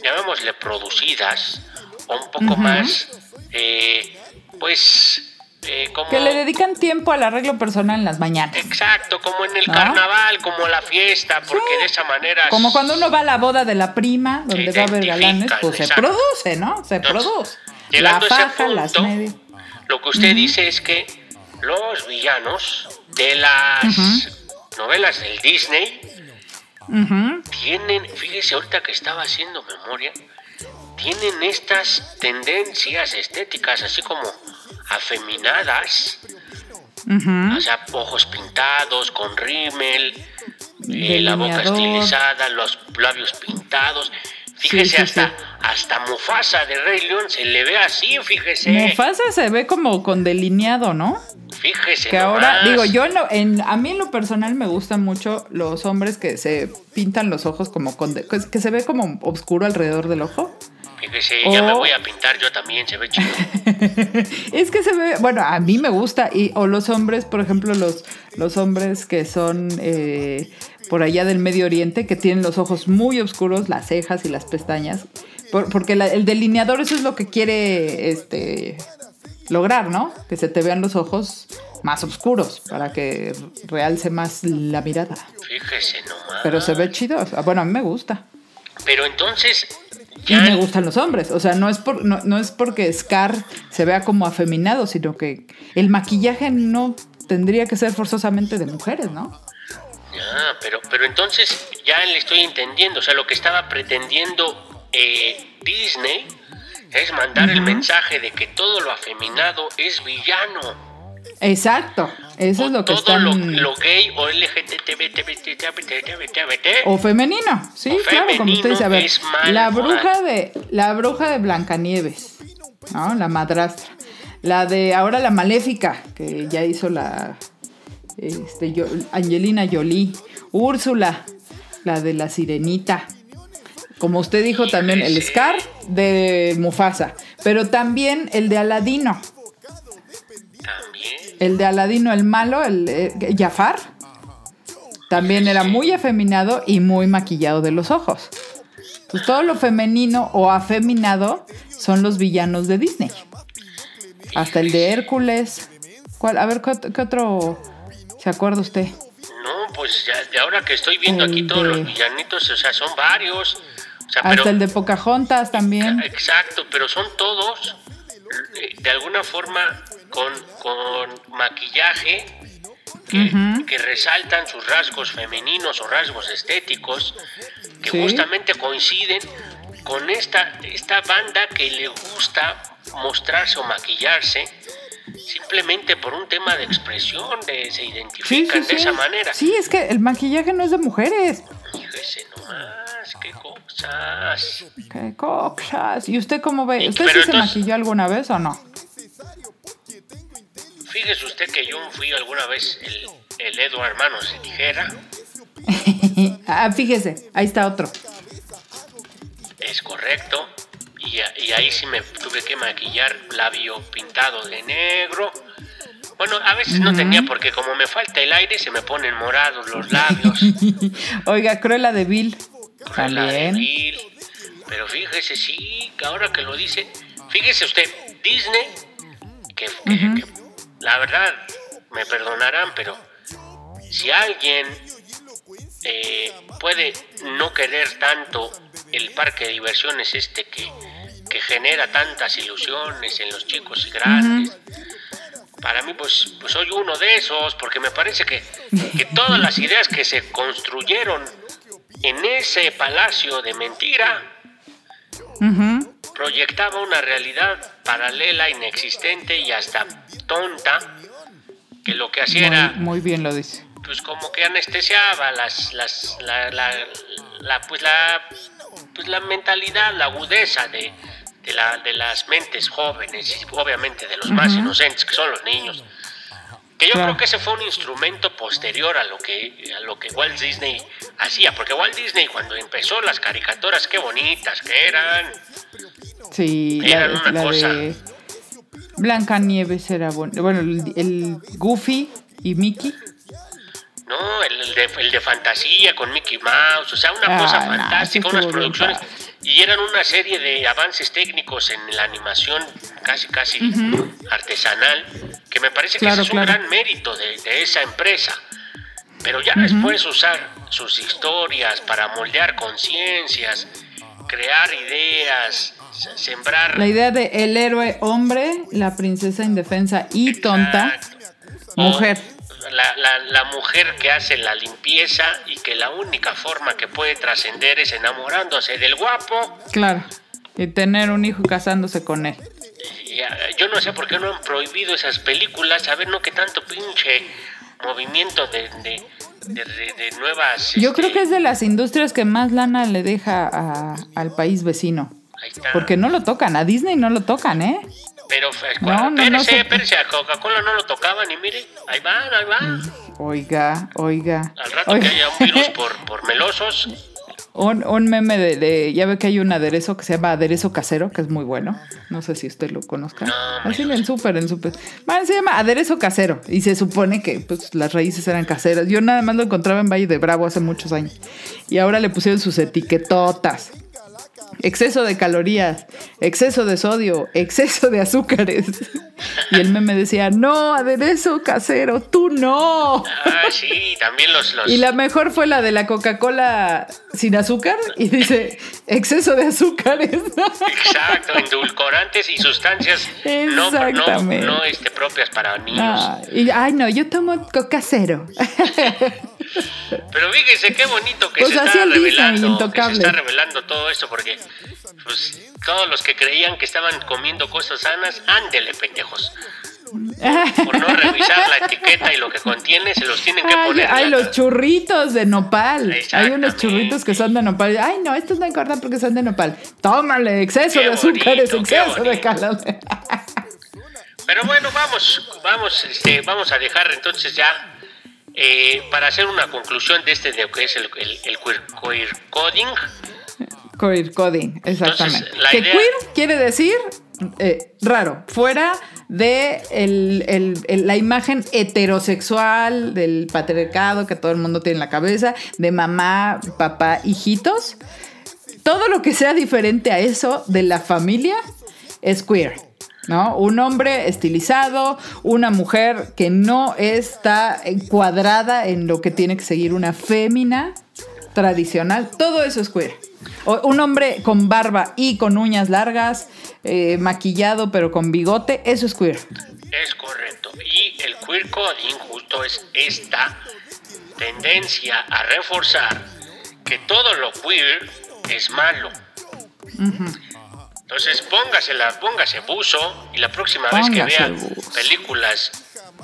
llamémosle producidas, o un poco más, eh, pues, eh, como... Que le dedican tiempo al arreglo personal en las mañanas. Exacto, como en el ¿No? carnaval, como la fiesta, porque Sí. de esa manera... Como cuando uno va a la boda de la prima, donde va a haber galanes, pues se produce, ¿no? Se Entonces, produce. La llegando a ese faja, las medias. Lo que usted dice es que los villanos de las novelas del Disney tienen, fíjese ahorita que estaba haciendo memoria, tienen estas tendencias estéticas así como afeminadas, o sea, ojos pintados con rímel, eh, la boca estilizada, los labios pintados. Fíjese, sí, hasta, sí. hasta Mufasa de Rey León se le ve así, fíjese. Mufasa se ve como con delineado, ¿no? Fíjese. Que ahora, digo, yo no, en, a mí en lo personal me gustan mucho los hombres que se pintan los ojos como con, de- que se ve como oscuro alrededor del ojo. Fíjese, ya me voy a pintar yo también, se ve chido. [laughs] [laughs] es que se ve, bueno, a mí me gusta. Y, o los hombres, por ejemplo, los, los hombres que son eh, por allá del Medio Oriente, que tienen los ojos muy oscuros, las cejas y las pestañas. Por- porque la- el delineador eso es lo que quiere este, lograr, ¿no? Que se te vean los ojos más oscuros para que realce más la mirada. Fíjese nomás. Pero se ve chido. Bueno, a mí me gusta. Pero entonces, Y me gustan los hombres. O sea, no es, por, no, no es porque Scar se vea como afeminado, sino que el maquillaje no tendría que ser forzosamente de mujeres, ¿no? Ah, pero, pero entonces ya le estoy entendiendo. O sea, lo que estaba pretendiendo eh, Disney es mandar el mensaje de que todo lo afeminado es villano. Exacto. Eso o es lo que todo están... lo, lo gay o LGTB, O femenino, sí, O claro, como usted dice. A ver, la bruja de la bruja de Blancanieves, ¿no? La madrastra. La de ahora la maléfica, que ya hizo la este, Yo- Angelina Jolie. Úrsula, la de la sirenita. Como usted dijo también, el. Scar de Mufasa. Pero también el de Aladino. El de Aladino, el malo, el eh, Jafar. También era muy afeminado y muy maquillado de los ojos. Pues todo lo femenino o afeminado son los villanos de Disney. Hasta el de Hércules. ¿Cuál? A ver, ¿qué, ot- qué otro se acuerda usted? No, pues ya de ahora que estoy viendo aquí todos de- los villanitos, o sea, son varios. O sea, Hasta pero, el de Pocahontas también. Exacto, pero son todos eh, de alguna forma con, con maquillaje que, que resaltan sus rasgos femeninos o rasgos estéticos que Sí. justamente coinciden con esta, esta banda que le gusta mostrarse o maquillarse simplemente por un tema de expresión, de, se identifican sí, de esa manera. Sí, es que el maquillaje no es de mujeres. Fíjese nomás, qué cosas. Qué cosas. ¿Y usted cómo ve? ¿Usted pero sí se maquilló alguna vez o no? Fíjese usted que yo fui alguna vez el, el Edward Manos de Tijera. [laughs] ah, fíjese, ahí está otro. Es correcto. Y, ahí sí me tuve que maquillar labio pintado de negro. Bueno, a veces no tenía porque como me falta el aire se me ponen morados los labios. [laughs] Oiga, Cruella de Vil. Cruella de También. Vil. Pero fíjese, sí, que ahora que lo dice, fíjese usted, Disney, que, que- que la verdad, me perdonarán, pero si alguien eh, puede no querer tanto el parque de diversiones este que, que genera tantas ilusiones en los chicos y grandes, para mí pues, pues soy uno de esos, porque me parece que, que todas las ideas que se construyeron en ese palacio de mentira. Proyectaba una realidad paralela, inexistente y hasta tonta, que lo que hacía Muy, era muy bien lo dice. pues como que anestesiaba las las la, la, la- pues la pues la mentalidad, la agudeza de, de, la, de las mentes jóvenes y obviamente de los más inocentes, que son los niños. Que yo Claro. creo que ese fue un instrumento posterior a lo que a lo que Walt Disney hacía, porque Walt Disney cuando empezó las caricaturas qué bonitas que eran. Sí, la, Eran una la cosa. de Blanca Nieves era bueno. Bueno, el, el Goofy y Mickey. No, el, el de, el de fantasía con Mickey Mouse, o sea, una Ah, cosa no, fantástica, ese unas producciones. Y eran una serie de avances técnicos en la animación casi, casi artesanal, que me parece que Claro, es un gran mérito de, de esa empresa. Pero ya después usar sus historias para moldear conciencias, crear ideas, se- sembrar... La idea de el héroe hombre, la princesa indefensa y tonta, mujer. La, la- la mujer que hace la limpieza y que la única forma que puede trascender es enamorándose del guapo. Claro. Y tener un hijo casándose con él. Y, ah, yo no sé por qué no han prohibido esas películas. A ver, no que tanto pinche movimiento de, de, de- de- nuevas. Yo este, creo que es de las industrias que más lana le deja a- al país vecino. Porque no lo tocan, a Disney no lo tocan, ¿eh? Pero, eh, No, no, no espérese, se- espérese, a Coca-Cola no lo tocaban y mire, ahí van, ahí van. Oiga, oiga. Al rato Oiga. que haya un virus por, por melosos. Un, un meme de, de- Ya ve que hay un aderezo que se llama aderezo casero, que es muy bueno. No sé si usted lo conozca. No, Así en súper, en súper. Se llama aderezo casero. Y se supone que pues, las raíces eran caseras. Yo nada más lo encontraba en Valle de Bravo hace muchos años. Y ahora le pusieron sus etiquetotas. Exceso de calorías, exceso de sodio, exceso de azúcares. Y el meme decía, no, aderezo casero, tú no. Ah, sí, también los... los Y la mejor fue la de la Coca-Cola sin azúcar y dice exceso de azúcares. Exacto, endulcorantes y sustancias no, no, no este, propias para niños. Ah, y, ay, no, yo tomo coca cero. [laughs] Pero fíjense qué bonito que Pues se está revelando, que se está revelando todo esto porque pues, todos los que creían que estaban comiendo cosas sanas, ándele pendejos. Por no revisar la etiqueta y lo que contiene, se los tienen que poner. hay los churritos de nopal. Hay unos churritos que son de nopal. Ay, no, estos no engordan porque son de nopal. Tómale, exceso Qué de azúcares, exceso de calorías. Pero bueno, vamos, vamos, este, vamos a dejar entonces ya eh, para hacer una conclusión de este de lo que es el, el, el queer, queer coding. Queer coding, exactamente. Entonces, que idea- queer quiere decir eh, raro, fuera de el- el- el- la imagen heterosexual del patriarcado que todo el mundo tiene en la cabeza, de mamá, papá, hijitos. Todo lo que sea diferente a eso de la familia es queer. ¿No? Un hombre estilizado, una mujer que no está encuadrada en lo que tiene que seguir una fémina tradicional, todo eso es queer. O un hombre con barba y con uñas largas, eh, maquillado pero con bigote, eso es queer. Es correcto. Y el queer coding justo es esta tendencia a reforzar que todo lo queer es malo. Entonces póngasela, póngase buzo y la próxima vez que Póngase vea buzo. películas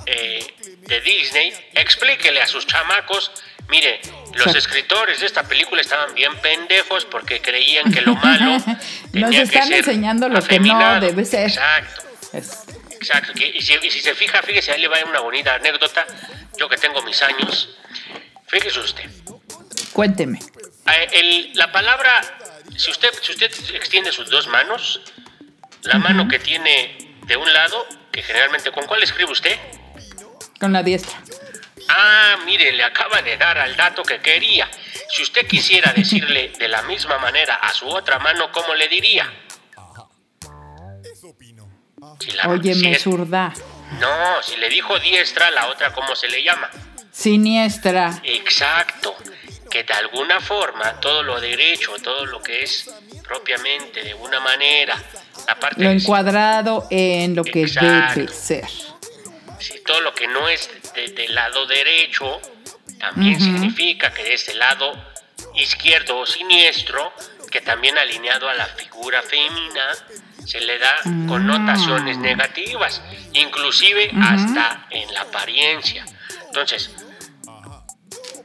eh, de Disney, explíquele a sus chamacos, mire, los Sí. escritores de esta película estaban bien pendejos porque creían que lo malo [laughs] tenía Nos que están ser enseñando lo que no afeminado. debe ser. Exacto. Es- Exacto, que- y si, y si se fija, fíjese, ahí le va una bonita anécdota. Yo que tengo mis años, fíjese usted. Cuénteme. eh, el- la palabra, si usted, si usted extiende sus dos manos, la mano que tiene de un lado, que generalmente, ¿con cuál escribe usted? Con la diestra. Ah, mire, le acaba de dar al dato que quería. Si usted quisiera decirle de la misma manera a su otra mano, ¿cómo le diría? Si la- Oye, si me es- zurda. No, si le dijo diestra, la otra, ¿cómo se le llama? Siniestra. Exacto, que de alguna forma todo lo derecho, todo lo que es propiamente de una manera, la parte Lo de- encuadrado en lo que Exacto. debe ser. si todo lo que no es de- del lado derecho, también significa que de este lado izquierdo o siniestro, que también alineado a la figura femenina, se le da connotaciones negativas, inclusive hasta en la apariencia. Entonces,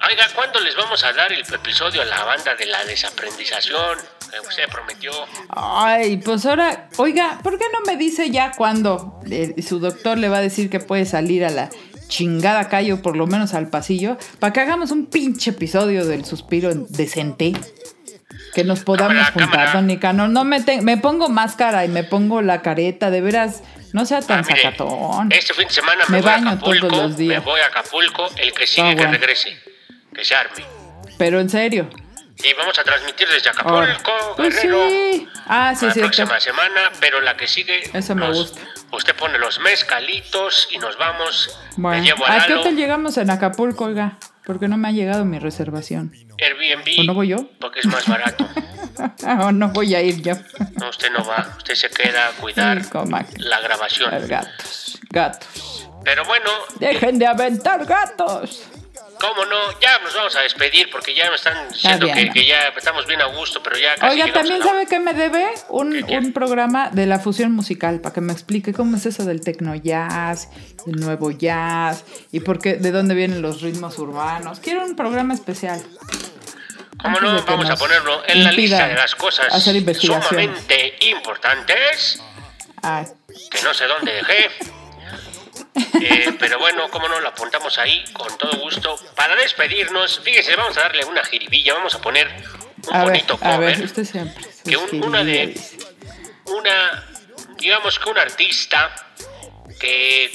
oiga, ¿cuándo les vamos a dar el episodio a la banda de la desaprendización? que usted prometió. Ay, pues ahora, oiga, ¿por qué no me dice ya cuándo eh, su doctor le va a decir que puede salir a la chingada calle o por lo menos al pasillo para que hagamos un pinche episodio del suspiro decente? Que nos podamos Cámara, juntar, cámara. don Nicanor. No me, te- me pongo máscara y me pongo la careta, de veras, no sea tan Ah, mire, sacatón. Este fin de semana me, Me voy a baño Acapulco. todos los días. Me voy a Acapulco. El que sigue Ah, que bueno. regrese. Que se arme. Pero en serio. Y vamos a transmitir desde. Acapulco, Pues Guerrero. sí. Ah, sí, la cierto. próxima semana, pero la que sigue. Eso me gusta. Usted pone los mezcalitos y nos vamos. Bueno, me llevo a ¿a qué hotel llegamos en Acapulco, oiga? Porque no me ha llegado mi reservación. Airbnb. ¿O no voy yo? Porque es más barato. [laughs] o no voy a ir yo. No, usted no va. Usted se queda a cuidar Sí, la grabación. Gatos, gatos. Pero bueno, Dejen de aventar gatos. Cómo no, ya nos vamos a despedir porque ya me están diciendo que, que ya estamos bien a gusto, pero ya casi Oiga, también a sabe que me debe un, un programa de la fusión musical para que me explique cómo es eso del tecno jazz, el nuevo jazz y por qué, de dónde vienen los ritmos urbanos. Quiero un programa especial. ¿Cómo no? Vamos a nos ponerlo en la lista de las cosas hacer sumamente importantes Ay, que no sé dónde dejé. Eh, pero bueno, cómo no, lo apuntamos ahí con todo gusto. Para despedirnos, fíjese, vamos a darle una jiribilla, vamos a poner un a ver, bonito a cover. ver, usted siempre. sus que un- una de una digamos que una artista que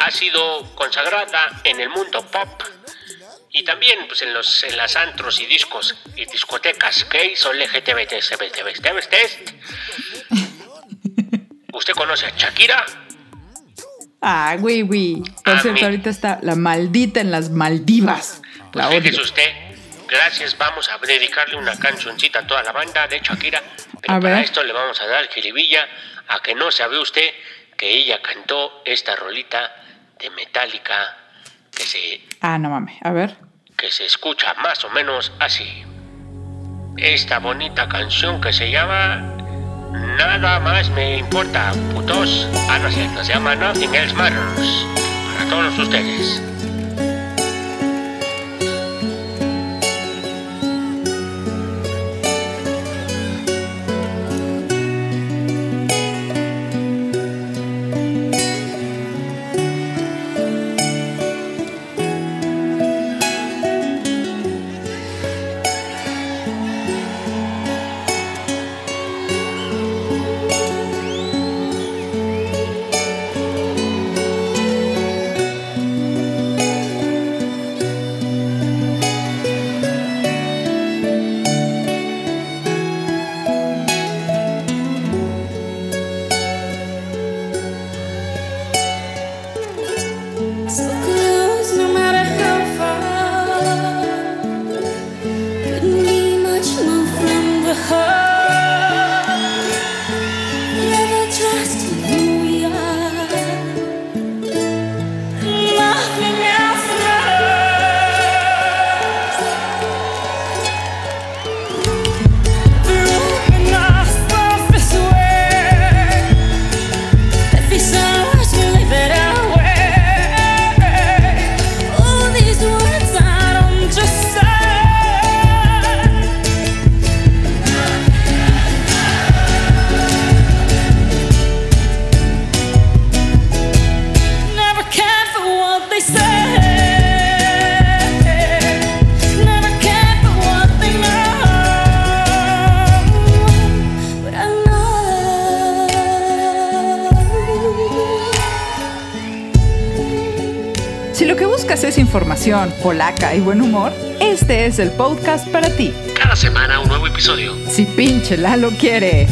ha sido consagrada en el mundo pop y también pues en los en las antros y discos y discotecas gays o LGTB ¿Usted conoce a Shakira? Ah, güey, güey. Por cierto, ahorita está la maldita en las Maldivas. La Pues fíjese usted, gracias, vamos a dedicarle una cancioncita a toda la banda de Shakira, pero A para ver. esto le vamos a dar jiribilla a que no sabe usted que ella cantó esta rolita de Metallica que se, Ah, no mames. A ver. que se escucha más o menos así. Esta bonita canción que se llama Nada más me importa, putos. Ah, no es cierto, se llama Nothing Else Matters. Para todos ustedes. So good. Polaca y buen humor, este es el podcast para ti. Cada semana un nuevo episodio. Si pinche Lalo quiere.